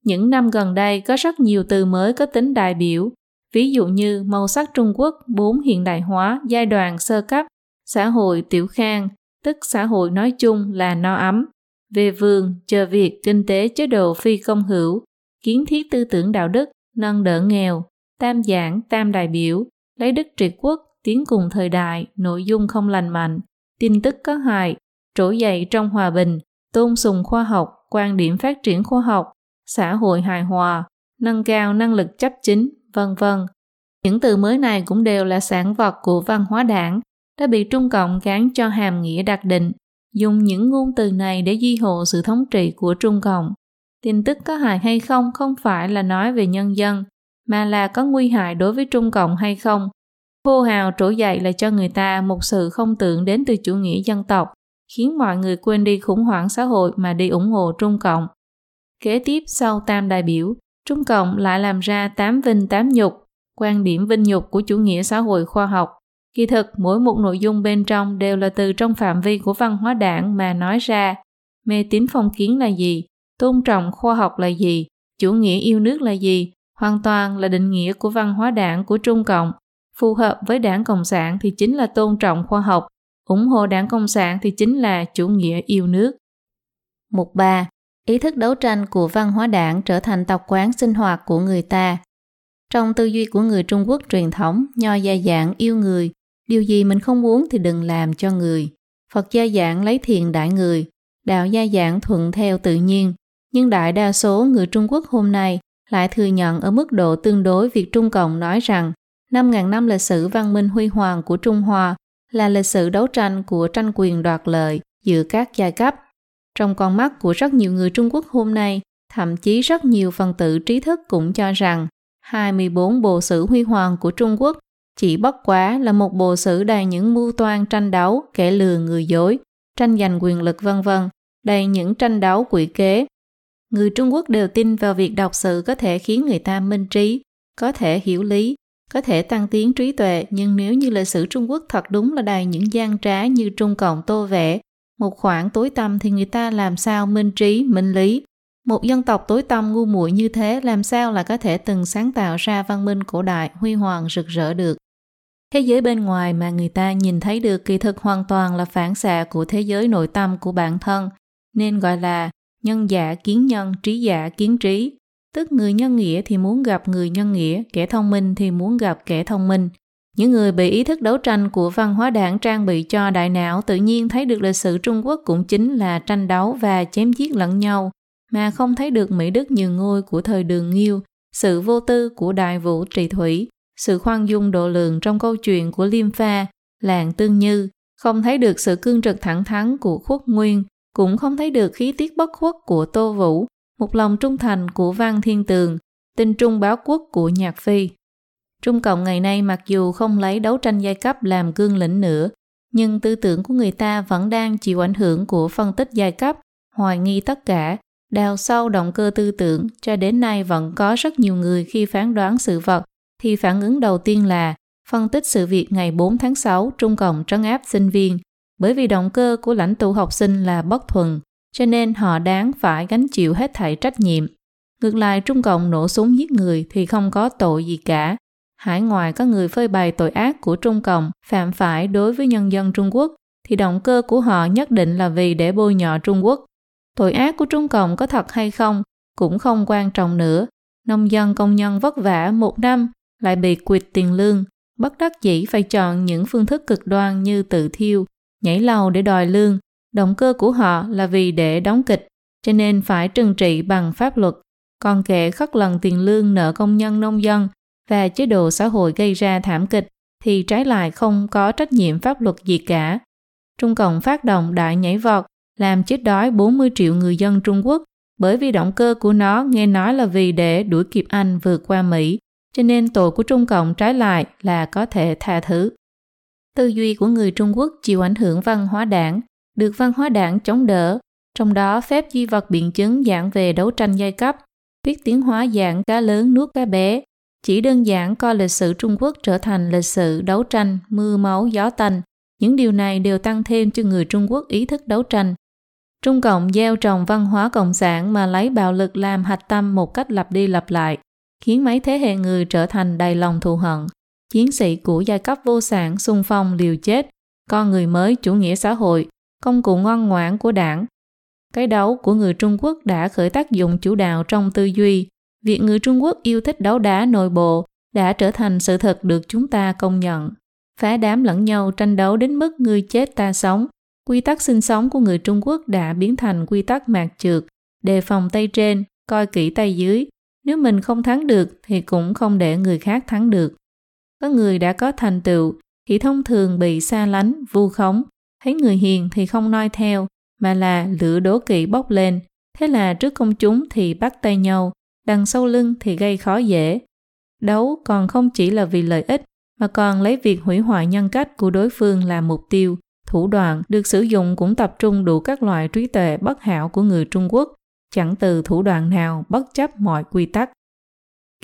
Những năm gần đây có rất nhiều từ mới có tính đại biểu, ví dụ như màu sắc Trung Quốc bốn hiện đại hóa giai đoạn sơ cấp, xã hội tiểu khang, tức xã hội nói chung là no ấm, về vườn, chờ việc, kinh tế chế độ phi công hữu, kiến thiết tư tưởng đạo đức, nâng đỡ nghèo, tam giảng, tam đại biểu, lấy đức triệt quốc, tiến cùng thời đại, nội dung không lành mạnh, tin tức có hại, trỗi dậy trong hòa bình, tôn sùng khoa học, quan điểm phát triển khoa học, xã hội hài hòa, nâng cao năng lực chấp chính, vân vân. Những từ mới này cũng đều là sản vật của văn hóa đảng, đã bị Trung Cộng gán cho hàm nghĩa đặc định, dùng những ngôn từ này để duy hộ sự thống trị của Trung Cộng. Tin tức có hại hay không không phải là nói về nhân dân, mà là có nguy hại đối với Trung Cộng hay không. Hô hào trỗi dậy là cho người ta một sự không tưởng đến từ chủ nghĩa dân tộc, khiến mọi người quên đi khủng hoảng xã hội mà đi ủng hộ Trung Cộng. Kế tiếp sau tam đại biểu, Trung Cộng lại làm ra tám vinh tám nhục, quan điểm vinh nhục của chủ nghĩa xã hội khoa học. Kỳ thực, mỗi một nội dung bên trong đều là từ trong phạm vi của văn hóa đảng mà nói ra. Mê tín phong kiến là gì? Tôn trọng khoa học là gì? Chủ nghĩa yêu nước là gì? Hoàn toàn là định nghĩa của văn hóa đảng của Trung Cộng. Phù hợp với đảng Cộng sản thì chính là tôn trọng khoa học, ủng hộ đảng Cộng sản thì chính là chủ nghĩa yêu nước. Mục 3. Ý thức đấu tranh của văn hóa đảng trở thành tập quán sinh hoạt của người ta. Trong tư duy của người Trung Quốc truyền thống, nho gia dạng yêu người, điều gì mình không muốn thì đừng làm cho người. Phật gia dạng lấy thiền đại người, đạo gia dạng thuận theo tự nhiên, nhưng đại đa số người Trung Quốc hôm nay lại thừa nhận ở mức độ tương đối việc Trung Cộng nói rằng 5.000 năm lịch sử văn minh huy hoàng của Trung Hoa là lịch sử đấu tranh của tranh quyền đoạt lợi giữa các giai cấp. Trong con mắt của rất nhiều người Trung Quốc hôm nay, thậm chí rất nhiều phần tử trí thức cũng cho rằng 24 bộ sử huy hoàng của Trung Quốc chỉ bất quá là một bộ sử đầy những mưu toan tranh đấu, kẻ lừa người dối, tranh giành quyền lực vân vân, đầy những tranh đấu quỷ kế. Người Trung Quốc đều tin vào việc đọc sự có thể khiến người ta minh trí, có thể hiểu lý, có thể tăng tiến trí tuệ, nhưng nếu như lịch sử Trung Quốc thật đúng là đầy những gian trá như Trung Cộng tô vẽ, một khoảng tối tăm thì người ta làm sao minh trí, minh lý. Một dân tộc tối tăm ngu muội như thế làm sao là có thể từng sáng tạo ra văn minh cổ đại huy hoàng rực rỡ được. Thế giới bên ngoài mà người ta nhìn thấy được kỳ thực hoàn toàn là phản xạ của thế giới nội tâm của bản thân, nên gọi là nhân giả kiến nhân, trí giả kiến trí. Tức người nhân nghĩa thì muốn gặp người nhân nghĩa, kẻ thông minh thì muốn gặp kẻ thông minh. Những người bị ý thức đấu tranh của văn hóa đảng trang bị cho đại não tự nhiên thấy được lịch sử Trung Quốc cũng chính là tranh đấu và chém giết lẫn nhau, mà không thấy được Mỹ Đức nhường ngôi của thời đường nghiêu, sự vô tư của đại vũ trì thủy, sự khoan dung độ lượng trong câu chuyện của Liêm Pha, làng Tương Như, không thấy được sự cương trực thẳng thắn của Khuất Nguyên, cũng không thấy được khí tiết bất khuất của Tô Vũ, một lòng trung thành của Văn Thiên Tường, tinh trung báo quốc của Nhạc Phi. Trung Cộng ngày nay mặc dù không lấy đấu tranh giai cấp làm cương lĩnh nữa, nhưng tư tưởng của người ta vẫn đang chịu ảnh hưởng của phân tích giai cấp, hoài nghi tất cả, đào sâu động cơ tư tưởng cho đến nay vẫn có rất nhiều người khi phán đoán sự vật thì phản ứng đầu tiên là phân tích sự việc ngày 4 tháng 6 Trung Cộng trấn áp sinh viên bởi vì động cơ của lãnh tụ học sinh là bất thuần cho nên họ đáng phải gánh chịu hết thảy trách nhiệm. Ngược lại Trung Cộng nổ súng giết người thì không có tội gì cả. Hải ngoài có người phơi bày tội ác của Trung Cộng phạm phải đối với nhân dân Trung Quốc thì động cơ của họ nhất định là vì để bôi nhọ Trung Quốc. Tội ác của Trung Cộng có thật hay không cũng không quan trọng nữa. Nông dân công nhân vất vả một năm lại bị quyệt tiền lương, bất đắc dĩ phải chọn những phương thức cực đoan như tự thiêu, nhảy lầu để đòi lương. Động cơ của họ là vì để đóng kịch, cho nên phải trừng trị bằng pháp luật. Còn kẻ khất lần tiền lương nợ công nhân nông dân và chế độ xã hội gây ra thảm kịch thì trái lại không có trách nhiệm pháp luật gì cả. Trung Cộng phát động đại nhảy vọt, làm chết đói 40 triệu người dân Trung Quốc bởi vì động cơ của nó nghe nói là vì để đuổi kịp Anh vượt qua Mỹ, cho nên tội của Trung Cộng trái lại là có thể tha thứ. Tư duy của người Trung Quốc chịu ảnh hưởng văn hóa đảng, được văn hóa đảng chống đỡ, trong đó phép duy vật biện chứng giảng về đấu tranh giai cấp, viết tiếng hóa giảng cá lớn nuốt cá bé, chỉ đơn giản coi lịch sử Trung Quốc trở thành lịch sử đấu tranh, mưa máu, gió tanh. Những điều này đều tăng thêm cho người Trung Quốc ý thức đấu tranh. Trung Cộng gieo trồng văn hóa cộng sản mà lấy bạo lực làm hạch tâm một cách lặp đi lặp lại, khiến mấy thế hệ người trở thành đầy lòng thù hận. Chiến sĩ của giai cấp vô sản xung phong liều chết, con người mới chủ nghĩa xã hội, công cụ ngoan ngoãn của đảng. Cái đấu của người Trung Quốc đã khởi tác dụng chủ đạo trong tư duy. Việc người Trung Quốc yêu thích đấu đá nội bộ đã trở thành sự thật được chúng ta công nhận. Phá đám lẫn nhau tranh đấu đến mức người chết ta sống. Quy tắc sinh sống của người Trung Quốc đã biến thành quy tắc mạc trượt, đề phòng tay trên, coi kỹ tay dưới. Nếu mình không thắng được thì cũng không để người khác thắng được. Có người đã có thành tựu thì thông thường bị xa lánh, vu khống. Thấy người hiền thì không noi theo, mà là lửa đố kỵ bốc lên. Thế là trước công chúng thì bắt tay nhau, đằng sau lưng thì gây khó dễ. Đấu còn không chỉ là vì lợi ích, mà còn lấy việc hủy hoại nhân cách của đối phương là mục tiêu. Thủ đoạn được sử dụng cũng tập trung đủ các loại trí tuệ bất hảo của người Trung Quốc, chẳng từ thủ đoạn nào bất chấp mọi quy tắc.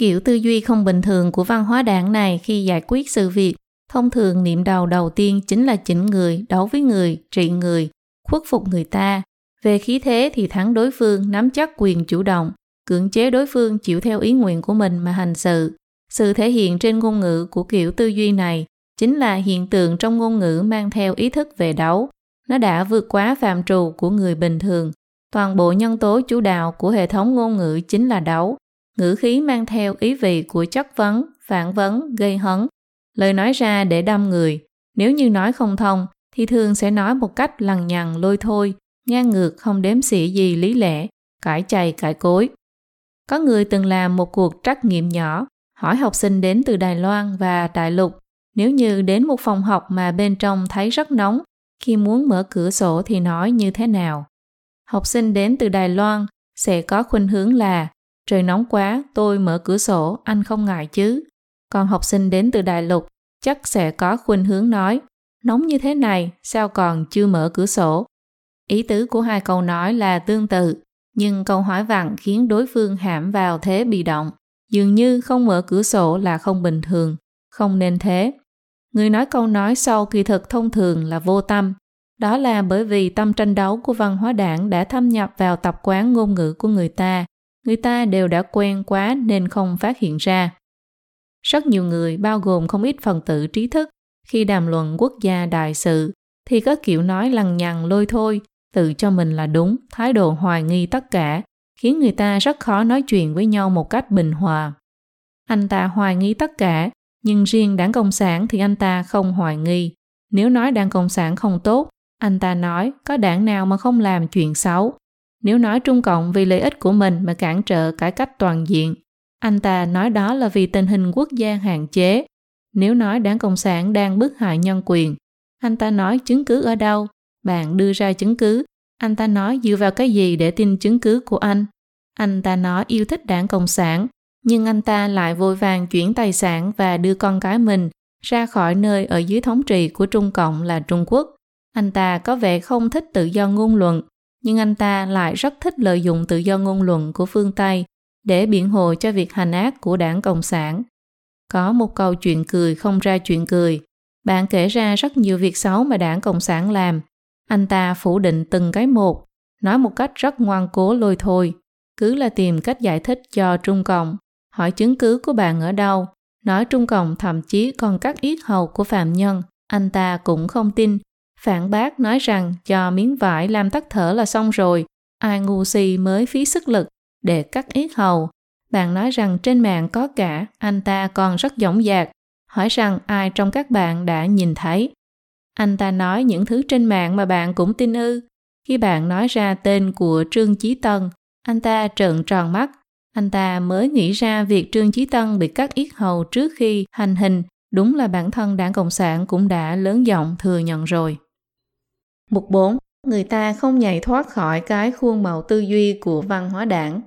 Kiểu tư duy không bình thường của văn hóa đảng này khi giải quyết sự việc, thông thường niệm đầu đầu tiên chính là chỉnh người, đấu với người, trị người, khuất phục người ta. Về khí thế thì thắng đối phương nắm chắc quyền chủ động, cưỡng chế đối phương chịu theo ý nguyện của mình mà hành sự. Sự thể hiện trên ngôn ngữ của kiểu tư duy này chính là hiện tượng trong ngôn ngữ mang theo ý thức về đấu. Nó đã vượt quá phạm trù của người bình thường. Toàn bộ nhân tố chủ đạo của hệ thống ngôn ngữ chính là đấu. Ngữ khí mang theo ý vị của chất vấn, phản vấn, gây hấn. Lời nói ra để đâm người. Nếu như nói không thông, thì thường sẽ nói một cách lằng nhằng lôi thôi, ngang ngược không đếm xỉa gì lý lẽ, cãi chày cãi cối. Có người từng làm một cuộc trắc nghiệm nhỏ, hỏi học sinh đến từ Đài Loan và Đại Lục, nếu như đến một phòng học mà bên trong thấy rất nóng, khi muốn mở cửa sổ thì nói như thế nào. Học sinh đến từ Đài Loan sẽ có khuynh hướng là trời nóng quá, tôi mở cửa sổ, anh không ngại chứ. Còn học sinh đến từ Đại Lục chắc sẽ có khuynh hướng nói nóng như thế này, sao còn chưa mở cửa sổ? Ý tứ của hai câu nói là tương tự, nhưng câu hỏi vặn khiến đối phương hãm vào thế bị động. Dường như không mở cửa sổ là không bình thường, không nên thế. Người nói câu nói sau kỳ thực thông thường là vô tâm. Đó là bởi vì tâm tranh đấu của văn hóa đảng đã thâm nhập vào tập quán ngôn ngữ của người ta. Người ta đều đã quen quá nên không phát hiện ra. Rất nhiều người, bao gồm không ít phần tử trí thức, khi đàm luận quốc gia đại sự, thì có kiểu nói lằng nhằng lôi thôi, tự cho mình là đúng, thái độ hoài nghi tất cả, khiến người ta rất khó nói chuyện với nhau một cách bình hòa. Anh ta hoài nghi tất cả, nhưng riêng đảng Cộng sản thì anh ta không hoài nghi. Nếu nói đảng Cộng sản không tốt, anh ta nói có đảng nào mà không làm chuyện xấu. Nếu nói Trung Cộng vì lợi ích của mình mà cản trở cải cách toàn diện, anh ta nói đó là vì tình hình quốc gia hạn chế. Nếu nói đảng Cộng sản đang bức hại nhân quyền, anh ta nói chứng cứ ở đâu? Bạn đưa ra chứng cứ. Anh ta nói dựa vào cái gì để tin chứng cứ của anh? Anh ta nói yêu thích đảng Cộng sản, nhưng anh ta lại vội vàng chuyển tài sản và đưa con cái mình ra khỏi nơi ở dưới thống trị của Trung Cộng là Trung Quốc. Anh ta có vẻ không thích tự do ngôn luận, nhưng anh ta lại rất thích lợi dụng tự do ngôn luận của phương Tây để biện hộ cho việc hành ác của đảng Cộng sản. Có một câu chuyện cười không ra chuyện cười. Bạn kể ra rất nhiều việc xấu mà đảng Cộng sản làm. Anh ta phủ định từng cái một, nói một cách rất ngoan cố lôi thôi. Cứ là tìm cách giải thích cho Trung Cộng hỏi chứng cứ của bạn ở đâu, nói Trung Cộng thậm chí còn cắt yết hầu của phạm nhân, anh ta cũng không tin. Phản bác nói rằng cho miếng vải làm tắt thở là xong rồi, ai ngu si mới phí sức lực để cắt yết hầu. Bạn nói rằng trên mạng có cả, anh ta còn rất dõng dạc, hỏi rằng ai trong các bạn đã nhìn thấy. Anh ta nói những thứ trên mạng mà bạn cũng tin ư. Khi bạn nói ra tên của Trương Chí Tân, anh ta trợn tròn mắt, anh ta mới nghĩ ra việc Trương Chí Tân bị cắt yết hầu trước khi hành hình, đúng là bản thân đảng Cộng sản cũng đã lớn giọng thừa nhận rồi. Mục 4. Người ta không nhảy thoát khỏi cái khuôn mẫu tư duy của văn hóa đảng.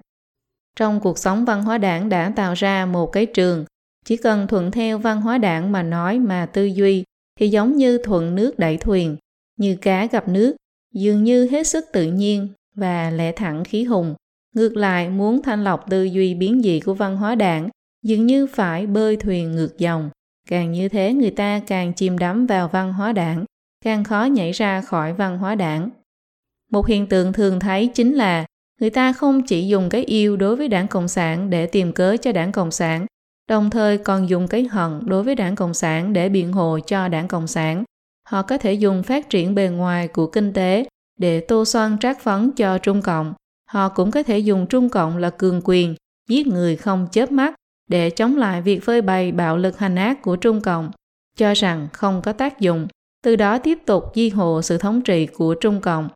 Trong cuộc sống văn hóa đảng đã tạo ra một cái trường, chỉ cần thuận theo văn hóa đảng mà nói mà tư duy thì giống như thuận nước đẩy thuyền, như cá gặp nước, dường như hết sức tự nhiên, và lẽ thẳng khí hùng. Ngược lại, muốn thanh lọc tư duy biến dị của văn hóa đảng, dường như phải bơi thuyền ngược dòng. Càng như thế người ta càng chìm đắm vào văn hóa đảng, càng khó nhảy ra khỏi văn hóa đảng. Một hiện tượng thường thấy chính là người ta không chỉ dùng cái yêu đối với đảng Cộng sản để tìm cớ cho đảng Cộng sản, đồng thời còn dùng cái hận đối với đảng Cộng sản để biện hộ cho đảng Cộng sản. Họ có thể dùng phát triển bề ngoài của kinh tế để tô xoan trác phấn cho Trung Cộng. Họ cũng có thể dùng Trung Cộng là cường quyền, giết người không chớp mắt để chống lại việc phơi bày bạo lực hành ác của Trung Cộng, cho rằng không có tác dụng, từ đó tiếp tục di hộ sự thống trị của Trung Cộng.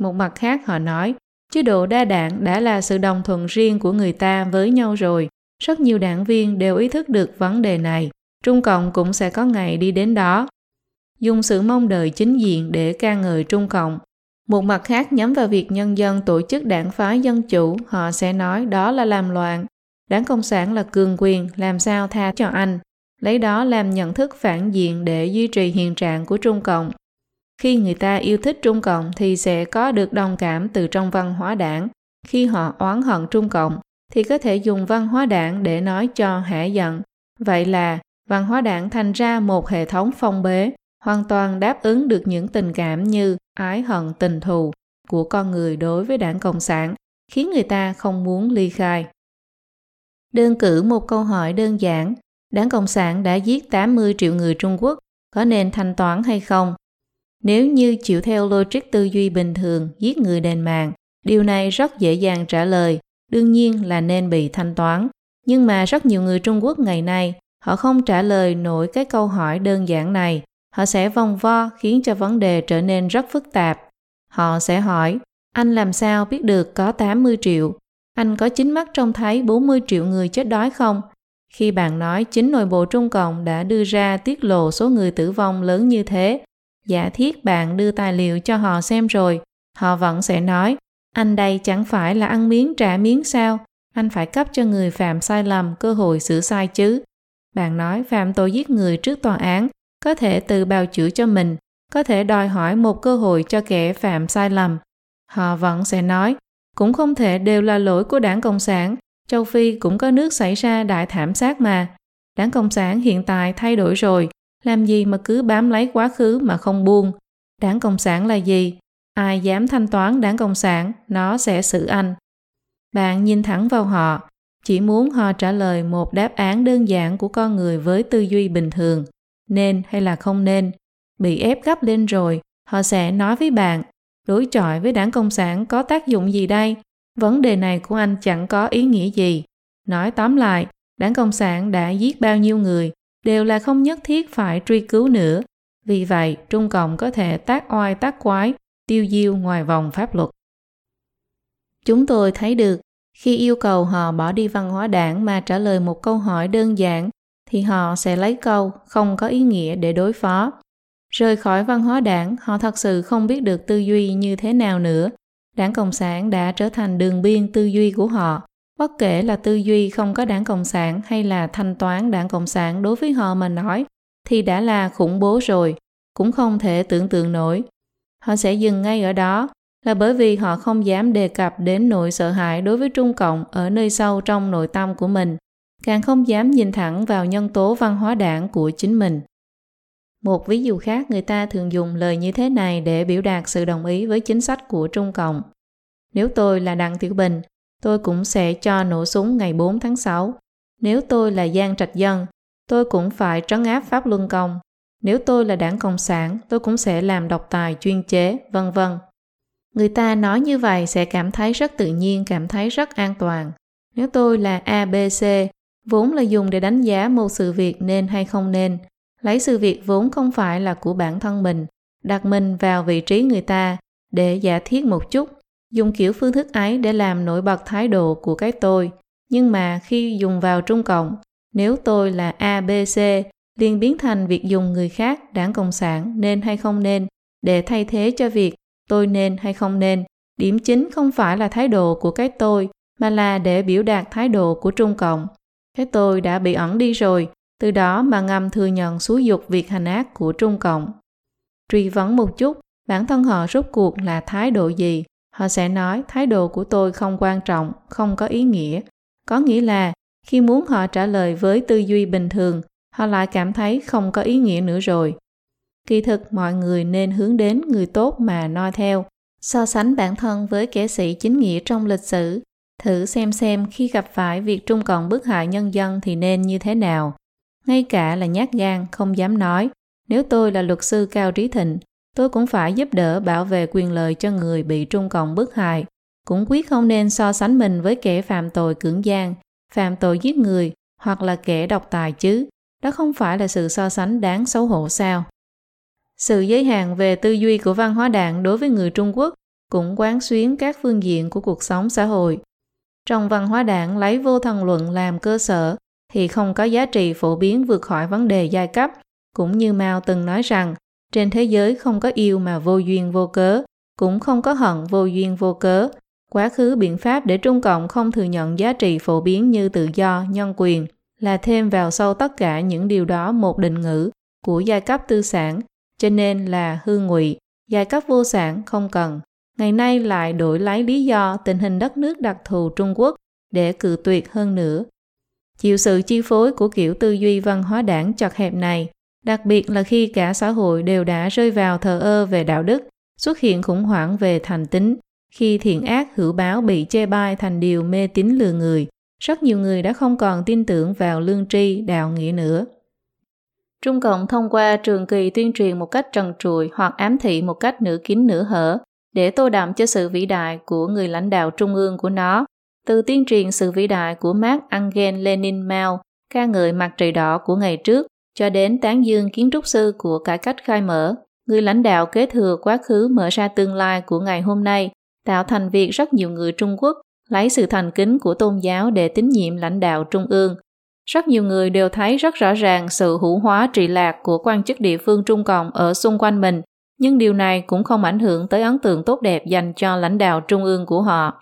Một mặt khác họ nói, chế độ đa đảng đã là sự đồng thuận riêng của người ta với nhau rồi. Rất nhiều đảng viên đều ý thức được vấn đề này. Trung Cộng cũng sẽ có ngày đi đến đó. Dùng sự mong đợi chính diện để ca ngợi Trung Cộng. Một mặt khác nhắm vào việc nhân dân tổ chức đảng phái dân chủ, họ sẽ nói đó là làm loạn. Đảng Cộng sản là cường quyền, làm sao tha cho anh. Lấy đó làm nhận thức phản diện để duy trì hiện trạng của Trung Cộng. Khi người ta yêu thích Trung Cộng thì sẽ có được đồng cảm từ trong văn hóa đảng. Khi họ oán hận Trung Cộng thì có thể dùng văn hóa đảng để nói cho hả giận. Vậy là văn hóa đảng thành ra một hệ thống phong bế, hoàn toàn đáp ứng được những tình cảm như ái hận tình thù của con người đối với đảng Cộng sản, khiến người ta không muốn ly khai. Đơn cử một câu hỏi đơn giản, đảng Cộng sản đã giết 80 triệu người Trung Quốc, có nên thanh toán hay không? Nếu như chịu theo logic tư duy bình thường giết người đền mạng, điều này rất dễ dàng trả lời, đương nhiên là nên bị thanh toán. Nhưng mà rất nhiều người Trung Quốc ngày nay, họ không trả lời nổi cái câu hỏi đơn giản này. Họ sẽ vòng vo khiến cho vấn đề trở nên rất phức tạp. Họ sẽ hỏi, anh làm sao biết được có 80 triệu? Anh có chính mắt trông thấy 40 triệu người chết đói không? Khi bạn nói chính nội bộ Trung Cộng đã đưa ra tiết lộ số người tử vong lớn như thế, giả thiết bạn đưa tài liệu cho họ xem rồi, họ vẫn sẽ nói, anh đây chẳng phải là ăn miếng trả miếng sao, anh phải cấp cho người phạm sai lầm cơ hội sửa sai chứ. Bạn nói phạm tội giết người trước tòa án, có thể tự bào chữa cho mình, có thể đòi hỏi một cơ hội cho kẻ phạm sai lầm. Họ vẫn sẽ nói, cũng không thể đều là lỗi của đảng Cộng sản, châu Phi cũng có nước xảy ra đại thảm sát mà. Đảng Cộng sản hiện tại thay đổi rồi, làm gì mà cứ bám lấy quá khứ mà không buông. Đảng Cộng sản là gì? Ai dám thanh toán đảng Cộng sản, nó sẽ xử anh. Bạn nhìn thẳng vào họ, chỉ muốn họ trả lời một đáp án đơn giản của con người với tư duy bình thường, nên hay là không nên. Bị ép gấp lên rồi, họ sẽ nói với bạn, đối chọi với đảng Cộng sản có tác dụng gì đây? Vấn đề này của anh chẳng có ý nghĩa gì. Nói tóm lại, đảng Cộng sản đã giết bao nhiêu người, đều là không nhất thiết phải truy cứu nữa. Vì vậy, Trung Cộng có thể tác oai tác quái, tiêu diêu ngoài vòng pháp luật. Chúng tôi thấy được, khi yêu cầu họ bỏ đi văn hóa đảng mà trả lời một câu hỏi đơn giản, thì họ sẽ lấy câu không có ý nghĩa để đối phó. Rời khỏi văn hóa đảng, họ thật sự không biết được tư duy như thế nào nữa. Đảng Cộng sản đã trở thành đường biên tư duy của họ, Bất kể là tư duy không có đảng Cộng sản hay là thanh toán đảng Cộng sản đối với họ mà nói, thì đã là khủng bố rồi, cũng không thể tưởng tượng nổi. Họ sẽ dừng ngay ở đó là bởi vì họ không dám đề cập đến nỗi sợ hãi đối với Trung Cộng ở nơi sâu trong nội tâm của mình, càng không dám nhìn thẳng vào nhân tố văn hóa đảng của chính mình. Một ví dụ khác người ta thường dùng lời như thế này để biểu đạt sự đồng ý với chính sách của Trung Cộng. Nếu tôi là Đặng Tiểu Bình, tôi cũng sẽ cho nổ súng ngày 4 tháng 6. Nếu tôi là Giang Trạch Dân, tôi cũng phải trấn áp Pháp Luân Công. Nếu tôi là đảng Cộng sản, tôi cũng sẽ làm độc tài chuyên chế, vân vân. Người ta nói như vậy sẽ cảm thấy rất tự nhiên, cảm thấy rất an toàn. Nếu tôi là ABC, vốn là dùng để đánh giá một sự việc nên hay không nên, lấy sự việc vốn không phải là của bản thân mình, đặt mình vào vị trí người ta để giả thiết một chút dùng kiểu phương thức ấy để làm nổi bật thái độ của cái tôi. Nhưng mà khi dùng vào Trung Cộng, nếu tôi là ABC, liền biến thành việc dùng người khác đảng Cộng sản nên hay không nên để thay thế cho việc tôi nên hay không nên. Điểm chính không phải là thái độ của cái tôi, mà là để biểu đạt thái độ của Trung Cộng. Cái tôi đã bị ẩn đi rồi, từ đó mà ngầm thừa nhận xúi dục việc hành ác của Trung Cộng. Truy vấn một chút, bản thân họ rốt cuộc là thái độ gì Họ sẽ nói thái độ của tôi không quan trọng, không có ý nghĩa. Có nghĩa là khi muốn họ trả lời với tư duy bình thường, họ lại cảm thấy không có ý nghĩa nữa rồi. Kỳ thực mọi người nên hướng đến người tốt mà noi theo, so sánh bản thân với kẻ sĩ chính nghĩa trong lịch sử, thử xem xem khi gặp phải việc Trung Cộng bức hại nhân dân thì nên như thế nào. Ngay cả là nhát gan không dám nói, nếu tôi là luật sư Cao Trí Thịnh, tôi cũng phải giúp đỡ bảo vệ quyền lợi cho người bị Trung Cộng bức hại, cũng quyết không nên so sánh mình với kẻ phạm tội cưỡng gian, phạm tội giết người hoặc là kẻ độc tài chứ. Đó không phải là sự so sánh đáng xấu hổ sao? Sự giới hạn về tư duy của văn hóa đảng đối với người Trung Quốc cũng quán xuyến các phương diện của cuộc sống xã hội. Trong văn hóa đảng lấy vô thần luận làm cơ sở thì không có giá trị phổ biến vượt khỏi vấn đề giai cấp, cũng như Mao từng nói rằng trên thế giới không có yêu mà vô duyên vô cớ, cũng không có hận vô duyên vô cớ. Quá khứ biện pháp để Trung Cộng không thừa nhận giá trị phổ biến như tự do, nhân quyền là thêm vào sâu tất cả những điều đó một định ngữ của giai cấp tư sản cho nên là hư ngụy, giai cấp vô sản không cần. Ngày nay lại đổi lấy lý do tình hình đất nước đặc thù Trung Quốc để cự tuyệt hơn nữa. Chịu sự chi phối của kiểu tư duy văn hóa đảng chật hẹp này, đặc biệt là khi cả xã hội đều đã rơi vào thờ ơ về đạo đức, xuất hiện khủng hoảng về thành tính, khi thiện ác hữu báo bị chê bai thành điều mê tín lừa người, rất nhiều người đã không còn tin tưởng vào lương tri, đạo nghĩa nữa. Trung Cộng thông qua trường kỳ tuyên truyền một cách trần trụi hoặc ám thị một cách nửa kín nửa hở để tô đậm cho sự vĩ đại của người lãnh đạo trung ương của nó. Từ tuyên truyền sự vĩ đại của Mark Angel Lenin Mao, ca ngợi mặt trời đỏ của ngày trước, cho đến tán dương kiến trúc sư của cải cách khai mở, người lãnh đạo kế thừa quá khứ mở ra tương lai của ngày hôm nay, tạo thành việc rất nhiều người Trung Quốc lấy sự thành kính của tôn giáo để tín nhiệm lãnh đạo trung ương, rất nhiều người đều thấy rất rõ ràng sự hữu hóa trị lạc của quan chức địa phương Trung Cộng ở xung quanh mình, nhưng điều này cũng không ảnh hưởng tới ấn tượng tốt đẹp dành cho lãnh đạo trung ương của họ.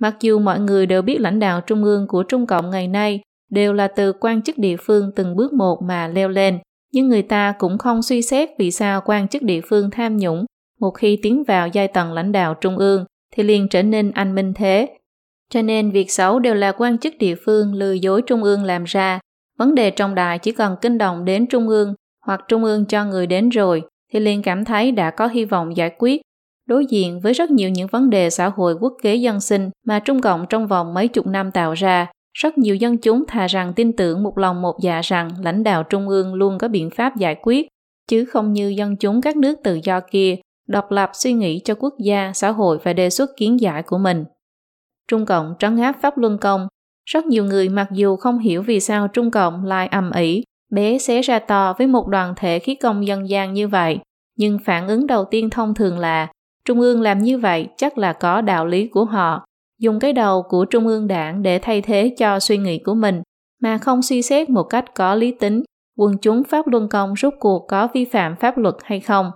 Mặc dù mọi người đều biết lãnh đạo trung ương của Trung Cộng ngày nay đều là từ quan chức địa phương từng bước một mà leo lên, nhưng người ta cũng không suy xét vì sao quan chức địa phương tham nhũng một khi tiến vào giai tầng lãnh đạo trung ương thì liền trở nên anh minh thế, cho nên việc xấu đều là quan chức địa phương lừa dối trung ương làm ra. Vấn đề trong đài chỉ cần kinh động đến trung ương hoặc trung ương cho người đến rồi thì liền cảm thấy đã có hy vọng giải quyết. Đối diện với rất nhiều những vấn đề xã hội quốc kế dân sinh mà Trung Cộng trong vòng mấy chục năm tạo ra, rất nhiều dân chúng thà rằng tin tưởng một lòng một dạ rằng lãnh đạo trung ương luôn có biện pháp giải quyết, chứ không như dân chúng các nước tự do kia, độc lập suy nghĩ cho quốc gia, xã hội và đề xuất kiến giải của mình. Trung Cộng trấn áp Pháp Luân Công. Rất nhiều người mặc dù không hiểu vì sao Trung Cộng lại ầm ĩ, bé xé ra to với một đoàn thể khí công dân gian như vậy, nhưng phản ứng đầu tiên thông thường là Trung ương làm như vậy chắc là có đạo lý của họ, dùng cái đầu của Trung ương đảng để thay thế cho suy nghĩ của mình, mà không suy xét một cách có lý tính quân chúng Pháp Luân Công rốt cuộc có vi phạm pháp luật hay không.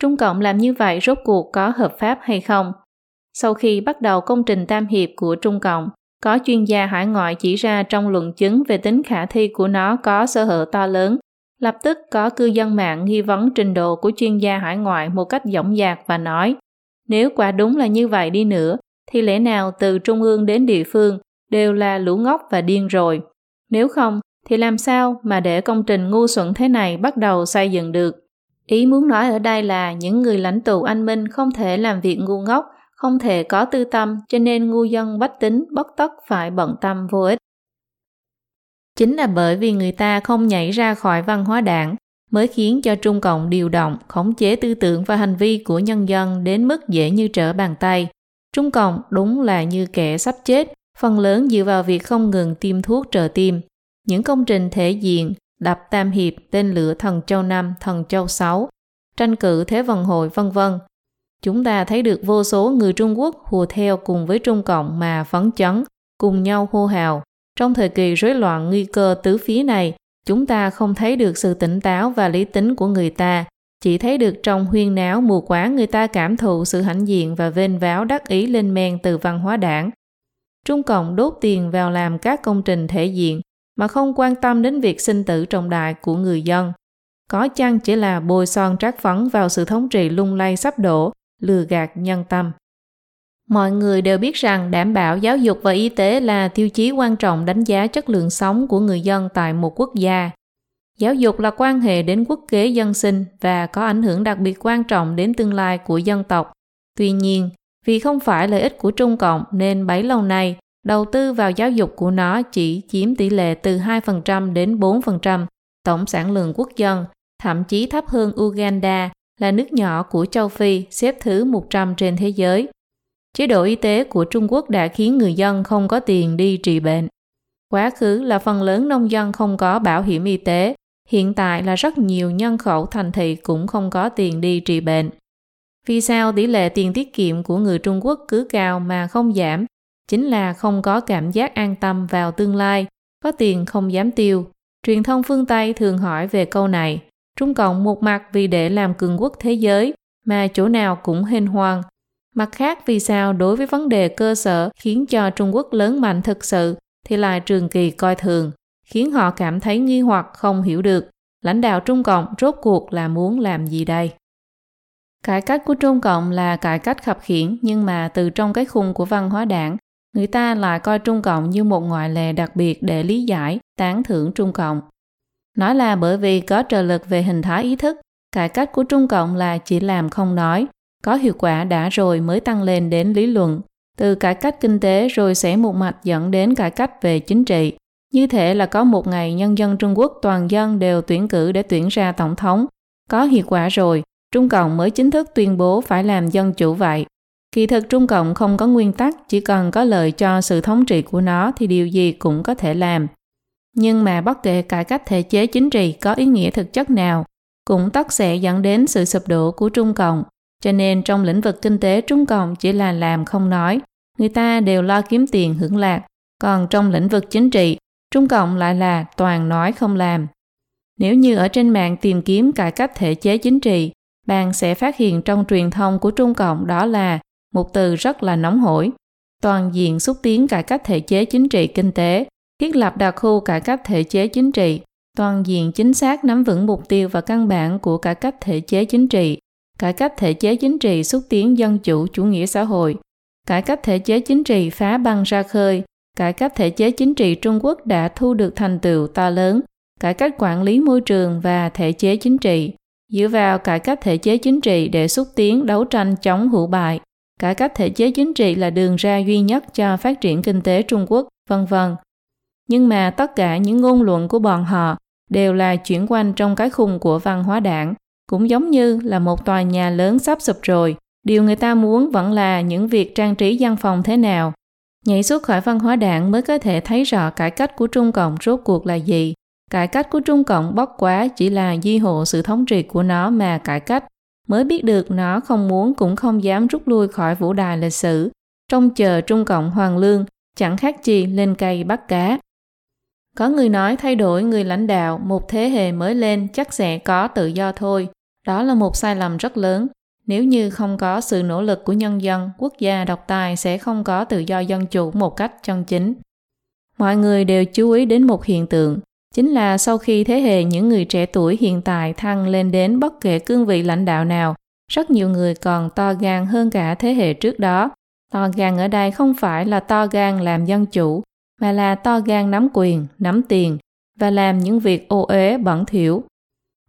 Trung Cộng làm như vậy rốt cuộc có hợp pháp hay không. Sau khi bắt đầu công trình tam hiệp của Trung Cộng, có chuyên gia hải ngoại chỉ ra trong luận chứng về tính khả thi của nó có sơ hở to lớn. Lập tức có cư dân mạng nghi vấn trình độ của chuyên gia hải ngoại một cách dõng dạc và nói nếu quả đúng là như vậy đi nữa, thì lẽ nào từ trung ương đến địa phương đều là lũ ngốc và điên rồi. Nếu không, thì làm sao mà để công trình ngu xuẩn thế này bắt đầu xây dựng được? Ý muốn nói ở đây là những người lãnh tụ anh Minh không thể làm việc ngu ngốc không thể có tư tâm cho nên ngu dân bách tính bất tất phải bận tâm vô ích. Chính là bởi vì người ta không nhảy ra khỏi văn hóa đảng mới khiến cho Trung Cộng điều động, khống chế tư tưởng và hành vi của nhân dân đến mức dễ như trở bàn tay. Trung Cộng đúng là như kẻ sắp chết, phần lớn dựa vào việc không ngừng tiêm thuốc trợ tim. Những công trình thể diện, đập tam hiệp, tên lửa thần châu năm, thần châu sáu, tranh cử thế vận hội vân vân Chúng ta thấy được vô số người Trung Quốc hùa theo cùng với Trung Cộng mà phấn chấn, cùng nhau hô hào. Trong thời kỳ rối loạn nguy cơ tứ phía này, chúng ta không thấy được sự tỉnh táo và lý tính của người ta, chỉ thấy được trong huyên náo mù quáng người ta cảm thụ sự hãnh diện và vênh váo đắc ý lên men từ văn hóa đảng. Trung Cộng đốt tiền vào làm các công trình thể diện mà không quan tâm đến việc sinh tử trọng đại của người dân. Có chăng chỉ là bôi son trát phấn vào sự thống trị lung lay sắp đổ lừa gạt nhân tâm. Mọi người đều biết rằng đảm bảo giáo dục và y tế là tiêu chí quan trọng đánh giá chất lượng sống của người dân tại một quốc gia. Giáo dục là quan hệ đến quốc kế dân sinh và có ảnh hưởng đặc biệt quan trọng đến tương lai của dân tộc. Tuy nhiên, vì không phải lợi ích của Trung Cộng nên bấy lâu nay, đầu tư vào giáo dục của nó chỉ chiếm tỷ lệ từ 2% đến 4% tổng sản lượng quốc dân, thậm chí thấp hơn Uganda là nước nhỏ của châu Phi xếp thứ 100 trên thế giới. Chế độ y tế của Trung Quốc đã khiến người dân không có tiền đi trị bệnh. Quá khứ là phần lớn nông dân không có bảo hiểm y tế, hiện tại là rất nhiều nhân khẩu thành thị cũng không có tiền đi trị bệnh. Vì sao tỷ lệ tiền tiết kiệm của người Trung Quốc cứ cao mà không giảm? Chính là không có cảm giác an tâm vào tương lai, có tiền không dám tiêu. Truyền thông phương Tây thường hỏi về câu này. Trung Cộng một mặt vì để làm cường quốc thế giới, mà chỗ nào cũng hên hoang. Mặt khác vì sao đối với vấn đề cơ sở khiến cho Trung Quốc lớn mạnh thực sự thì lại trường kỳ coi thường, khiến họ cảm thấy nghi hoặc không hiểu được lãnh đạo Trung Cộng rốt cuộc là muốn làm gì đây. Cải cách của Trung Cộng là cải cách khập khiển nhưng mà từ trong cái khung của văn hóa đảng, người ta lại coi Trung Cộng như một ngoại lệ đặc biệt để lý giải, tán thưởng Trung Cộng. Nói là bởi vì có trợ lực về hình thái ý thức, cải cách của Trung Cộng là chỉ làm không nói, có hiệu quả đã rồi mới tăng lên đến lý luận, từ cải cách kinh tế rồi sẽ một mạch dẫn đến cải cách về chính trị. Như thể là có một ngày nhân dân Trung Quốc toàn dân đều tuyển cử để tuyển ra tổng thống. Có hiệu quả rồi, Trung Cộng mới chính thức tuyên bố phải làm dân chủ vậy. Kỳ thực Trung Cộng không có nguyên tắc, chỉ cần có lợi cho sự thống trị của nó thì điều gì cũng có thể làm. Nhưng mà bất kể cải cách thể chế chính trị có ý nghĩa thực chất nào, cũng tất sẽ dẫn đến sự sụp đổ của Trung Cộng. Cho nên trong lĩnh vực kinh tế Trung Cộng chỉ là làm không nói, người ta đều lo kiếm tiền hưởng lạc. Còn trong lĩnh vực chính trị, Trung Cộng lại là toàn nói không làm. Nếu như ở trên mạng tìm kiếm cải cách thể chế chính trị, bạn sẽ phát hiện trong truyền thông của Trung Cộng đó là một từ rất là nóng hổi. Toàn diện xúc tiến cải cách thể chế chính trị kinh tế, thiết lập đặc khu cải cách thể chế chính trị, toàn diện chính xác nắm vững mục tiêu và căn bản của cải cách thể chế chính trị, cải cách thể chế chính trị xúc tiến dân chủ chủ nghĩa xã hội, cải cách thể chế chính trị phá băng ra khơi, cải cách thể chế chính trị Trung Quốc đã thu được thành tựu to lớn, cải cách quản lý môi trường và thể chế chính trị, dựa vào cải cách thể chế chính trị để xúc tiến đấu tranh chống hữu bại. Cải cách thể chế chính trị là đường ra duy nhất cho phát triển kinh tế Trung Quốc, vân vân. Nhưng mà tất cả những ngôn luận của bọn họ đều là chuyển quanh trong cái khung của văn hóa đảng, cũng giống như là một tòa nhà lớn sắp sụp rồi. Điều người ta muốn vẫn là những việc trang trí văn phòng thế nào. Nhảy xuất khỏi văn hóa đảng mới có thể thấy rõ cải cách của Trung Cộng rốt cuộc là gì. Cải cách của Trung Cộng bóc quá chỉ là di hộ sự thống trị của nó mà cải cách. Mới biết được nó không muốn cũng không dám rút lui khỏi vũ đài lịch sử. Trong chờ Trung Cộng hoàng lương, chẳng khác gì lên cây bắt cá. Có người nói thay đổi người lãnh đạo, một thế hệ mới lên chắc sẽ có tự do thôi. Đó là một sai lầm rất lớn. Nếu như không có sự nỗ lực của nhân dân, quốc gia độc tài sẽ không có tự do dân chủ một cách chân chính. Mọi người đều chú ý đến một hiện tượng, chính là sau khi thế hệ những người trẻ tuổi hiện tại thăng lên đến bất kể cương vị lãnh đạo nào, rất nhiều người còn to gan hơn cả thế hệ trước đó. To gan ở đây không phải là to gan làm dân chủ, mà là to gan nắm quyền, nắm tiền và làm những việc ô uế bẩn thỉu.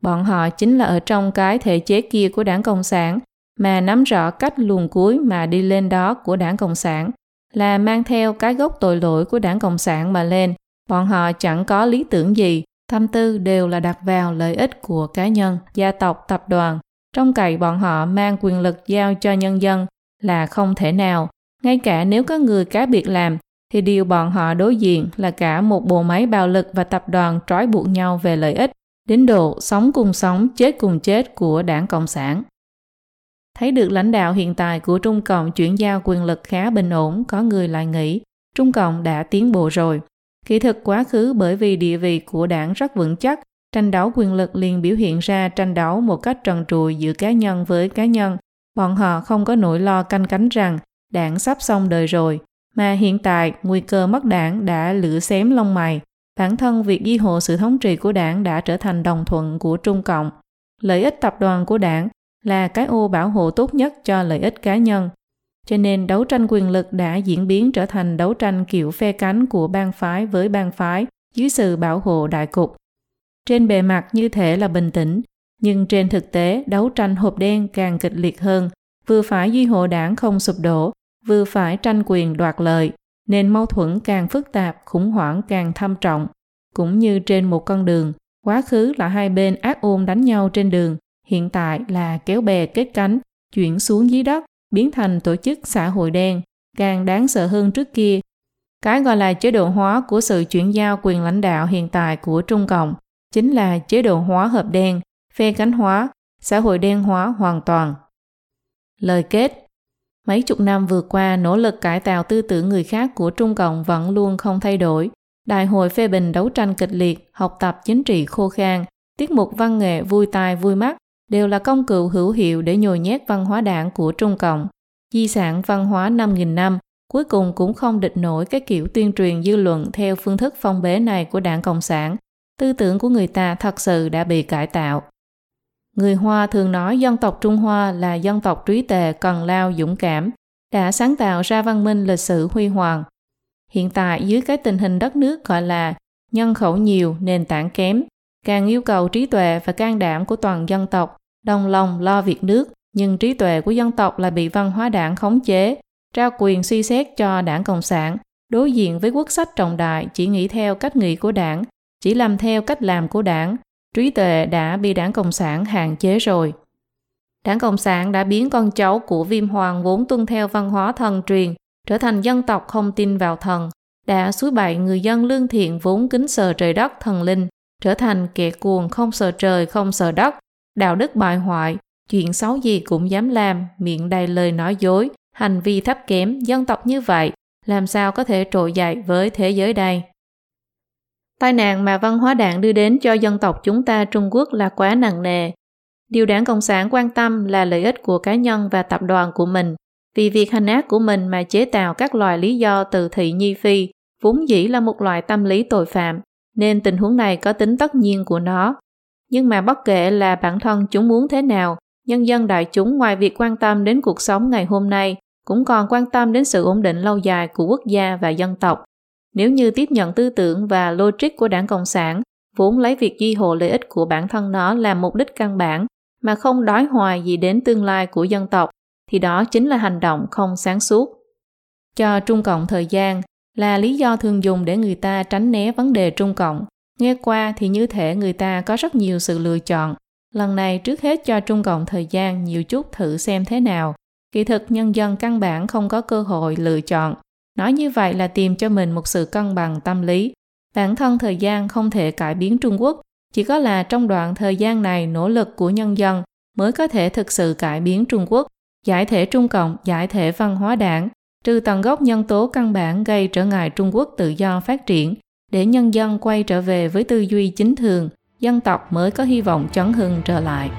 Bọn họ chính là ở trong cái thể chế kia của đảng Cộng sản mà nắm rõ cách luồn cuối mà đi lên đó của đảng Cộng sản là mang theo cái gốc tội lỗi của đảng Cộng sản mà lên Bọn họ chẳng có lý tưởng gì, tâm tư đều là đặt vào lợi ích của cá nhân, gia tộc, tập đoàn. Trong cậy bọn họ mang quyền lực giao cho nhân dân là không thể nào. Ngay cả nếu có người cá biệt làm, thì điều bọn họ đối diện là cả một bộ máy bạo lực và tập đoàn trói buộc nhau về lợi ích, đến độ sống cùng sống, chết cùng chết của đảng Cộng sản. Thấy được lãnh đạo hiện tại của Trung Cộng chuyển giao quyền lực khá bình ổn, có người lại nghĩ Trung Cộng đã tiến bộ rồi. kỹ thực quá khứ bởi vì địa vị của đảng rất vững chắc, tranh đấu quyền lực liền biểu hiện ra tranh đấu một cách trần trụi giữa cá nhân với cá nhân. Bọn họ không có nỗi lo canh cánh rằng đảng sắp xong đời rồi, mà hiện tại nguy cơ mất đảng đã lửa xém lông mày. Bản thân việc duy hộ sự thống trị của đảng đã trở thành đồng thuận của Trung Cộng. Lợi ích tập đoàn của đảng là cái ô bảo hộ tốt nhất cho lợi ích cá nhân. cho nên đấu tranh quyền lực đã diễn biến trở thành đấu tranh kiểu phe cánh của bang phái với bang phái dưới sự bảo hộ đại cục. Trên bề mặt như thể là bình tĩnh, nhưng trên thực tế đấu tranh hộp đen càng kịch liệt hơn, vừa phải duy hộ đảng không sụp đổ, vừa phải tranh quyền đoạt lợi, nên mâu thuẫn càng phức tạp, khủng hoảng càng thâm trọng. Cũng như trên một con đường, quá khứ là hai bên ác ôn đánh nhau trên đường, hiện tại là kéo bè kết cánh, chuyển xuống dưới đất, biến thành tổ chức xã hội đen, càng đáng sợ hơn trước kia. Cái gọi là chế độ hóa của sự chuyển giao quyền lãnh đạo hiện tại của Trung Cộng chính là chế độ hóa hợp đen, phe cánh hóa, xã hội đen hóa hoàn toàn. Lời kết Mấy chục năm vừa qua, nỗ lực cải tạo tư tưởng người khác của Trung Cộng vẫn luôn không thay đổi. Đại hội phê bình đấu tranh kịch liệt, học tập chính trị khô khan, tiết mục văn nghệ vui tai vui mắt đều là công cụ hữu hiệu để nhồi nhét văn hóa đảng của Trung Cộng. Di sản văn hóa 5.000 năm cuối cùng cũng không địch nổi cái kiểu tuyên truyền dư luận theo phương thức phong bế này của đảng Cộng sản. Tư tưởng của người ta thật sự đã bị cải tạo. Người Hoa thường nói dân tộc Trung Hoa là dân tộc trí tề cần lao, dũng cảm, đã sáng tạo ra văn minh lịch sử huy hoàng. Hiện tại dưới cái tình hình đất nước gọi là nhân khẩu nhiều, nền tảng kém, càng yêu cầu trí tuệ và can đảm của toàn dân tộc, đồng lòng lo việc nước, nhưng trí tuệ của dân tộc lại bị văn hóa đảng khống chế, trao quyền suy xét cho đảng Cộng sản, đối diện với quốc sách trọng đại chỉ nghĩ theo cách nghĩ của đảng, chỉ làm theo cách làm của đảng, trí tuệ đã bị đảng Cộng sản hạn chế rồi. Đảng Cộng sản đã biến con cháu của viêm hoàng vốn tuân theo văn hóa thần truyền trở thành dân tộc không tin vào thần, đã suối bậy người dân lương thiện vốn kính sợ trời đất thần linh, trở thành kẻ cuồng không sợ trời không sợ đất, đạo đức bại hoại, chuyện xấu gì cũng dám làm, miệng đầy lời nói dối, hành vi thấp kém, dân tộc như vậy, làm sao có thể trội dậy với thế giới đây? Tai nạn mà văn hóa đảng đưa đến cho dân tộc chúng ta Trung Quốc là quá nặng nề. Điều đảng Cộng sản quan tâm là lợi ích của cá nhân và tập đoàn của mình. Vì việc hành ác của mình mà chế tạo các loài lý do từ thị nhi phi, vốn dĩ là một loại tâm lý tội phạm, nên tình huống này có tính tất nhiên của nó. Nhưng mà bất kể là bản thân chúng muốn thế nào, nhân dân đại chúng ngoài việc quan tâm đến cuộc sống ngày hôm nay, cũng còn quan tâm đến sự ổn định lâu dài của quốc gia và dân tộc. Nếu như tiếp nhận tư tưởng và logic của đảng Cộng sản, vốn lấy việc duy hộ lợi ích của bản thân nó làm mục đích căn bản, mà không đói hoài gì đến tương lai của dân tộc, thì đó chính là hành động không sáng suốt. Cho Trung Cộng thời gian là lý do thường dùng để người ta tránh né vấn đề Trung Cộng. Nghe qua thì như thể người ta có rất nhiều sự lựa chọn. Lần này trước hết cho Trung Cộng thời gian nhiều chút thử xem thế nào. Kỳ thực nhân dân căn bản không có cơ hội lựa chọn Nói như vậy là tìm cho mình một sự cân bằng tâm lý. Bản thân thời gian không thể cải biến Trung Quốc, chỉ có là trong đoạn thời gian này nỗ lực của nhân dân mới có thể thực sự cải biến Trung Quốc, giải thể Trung Cộng, giải thể văn hóa đảng, trừ tận gốc nhân tố căn bản gây trở ngại Trung Quốc tự do phát triển, để nhân dân quay trở về với tư duy chính thường, dân tộc mới có hy vọng chấn hưng trở lại.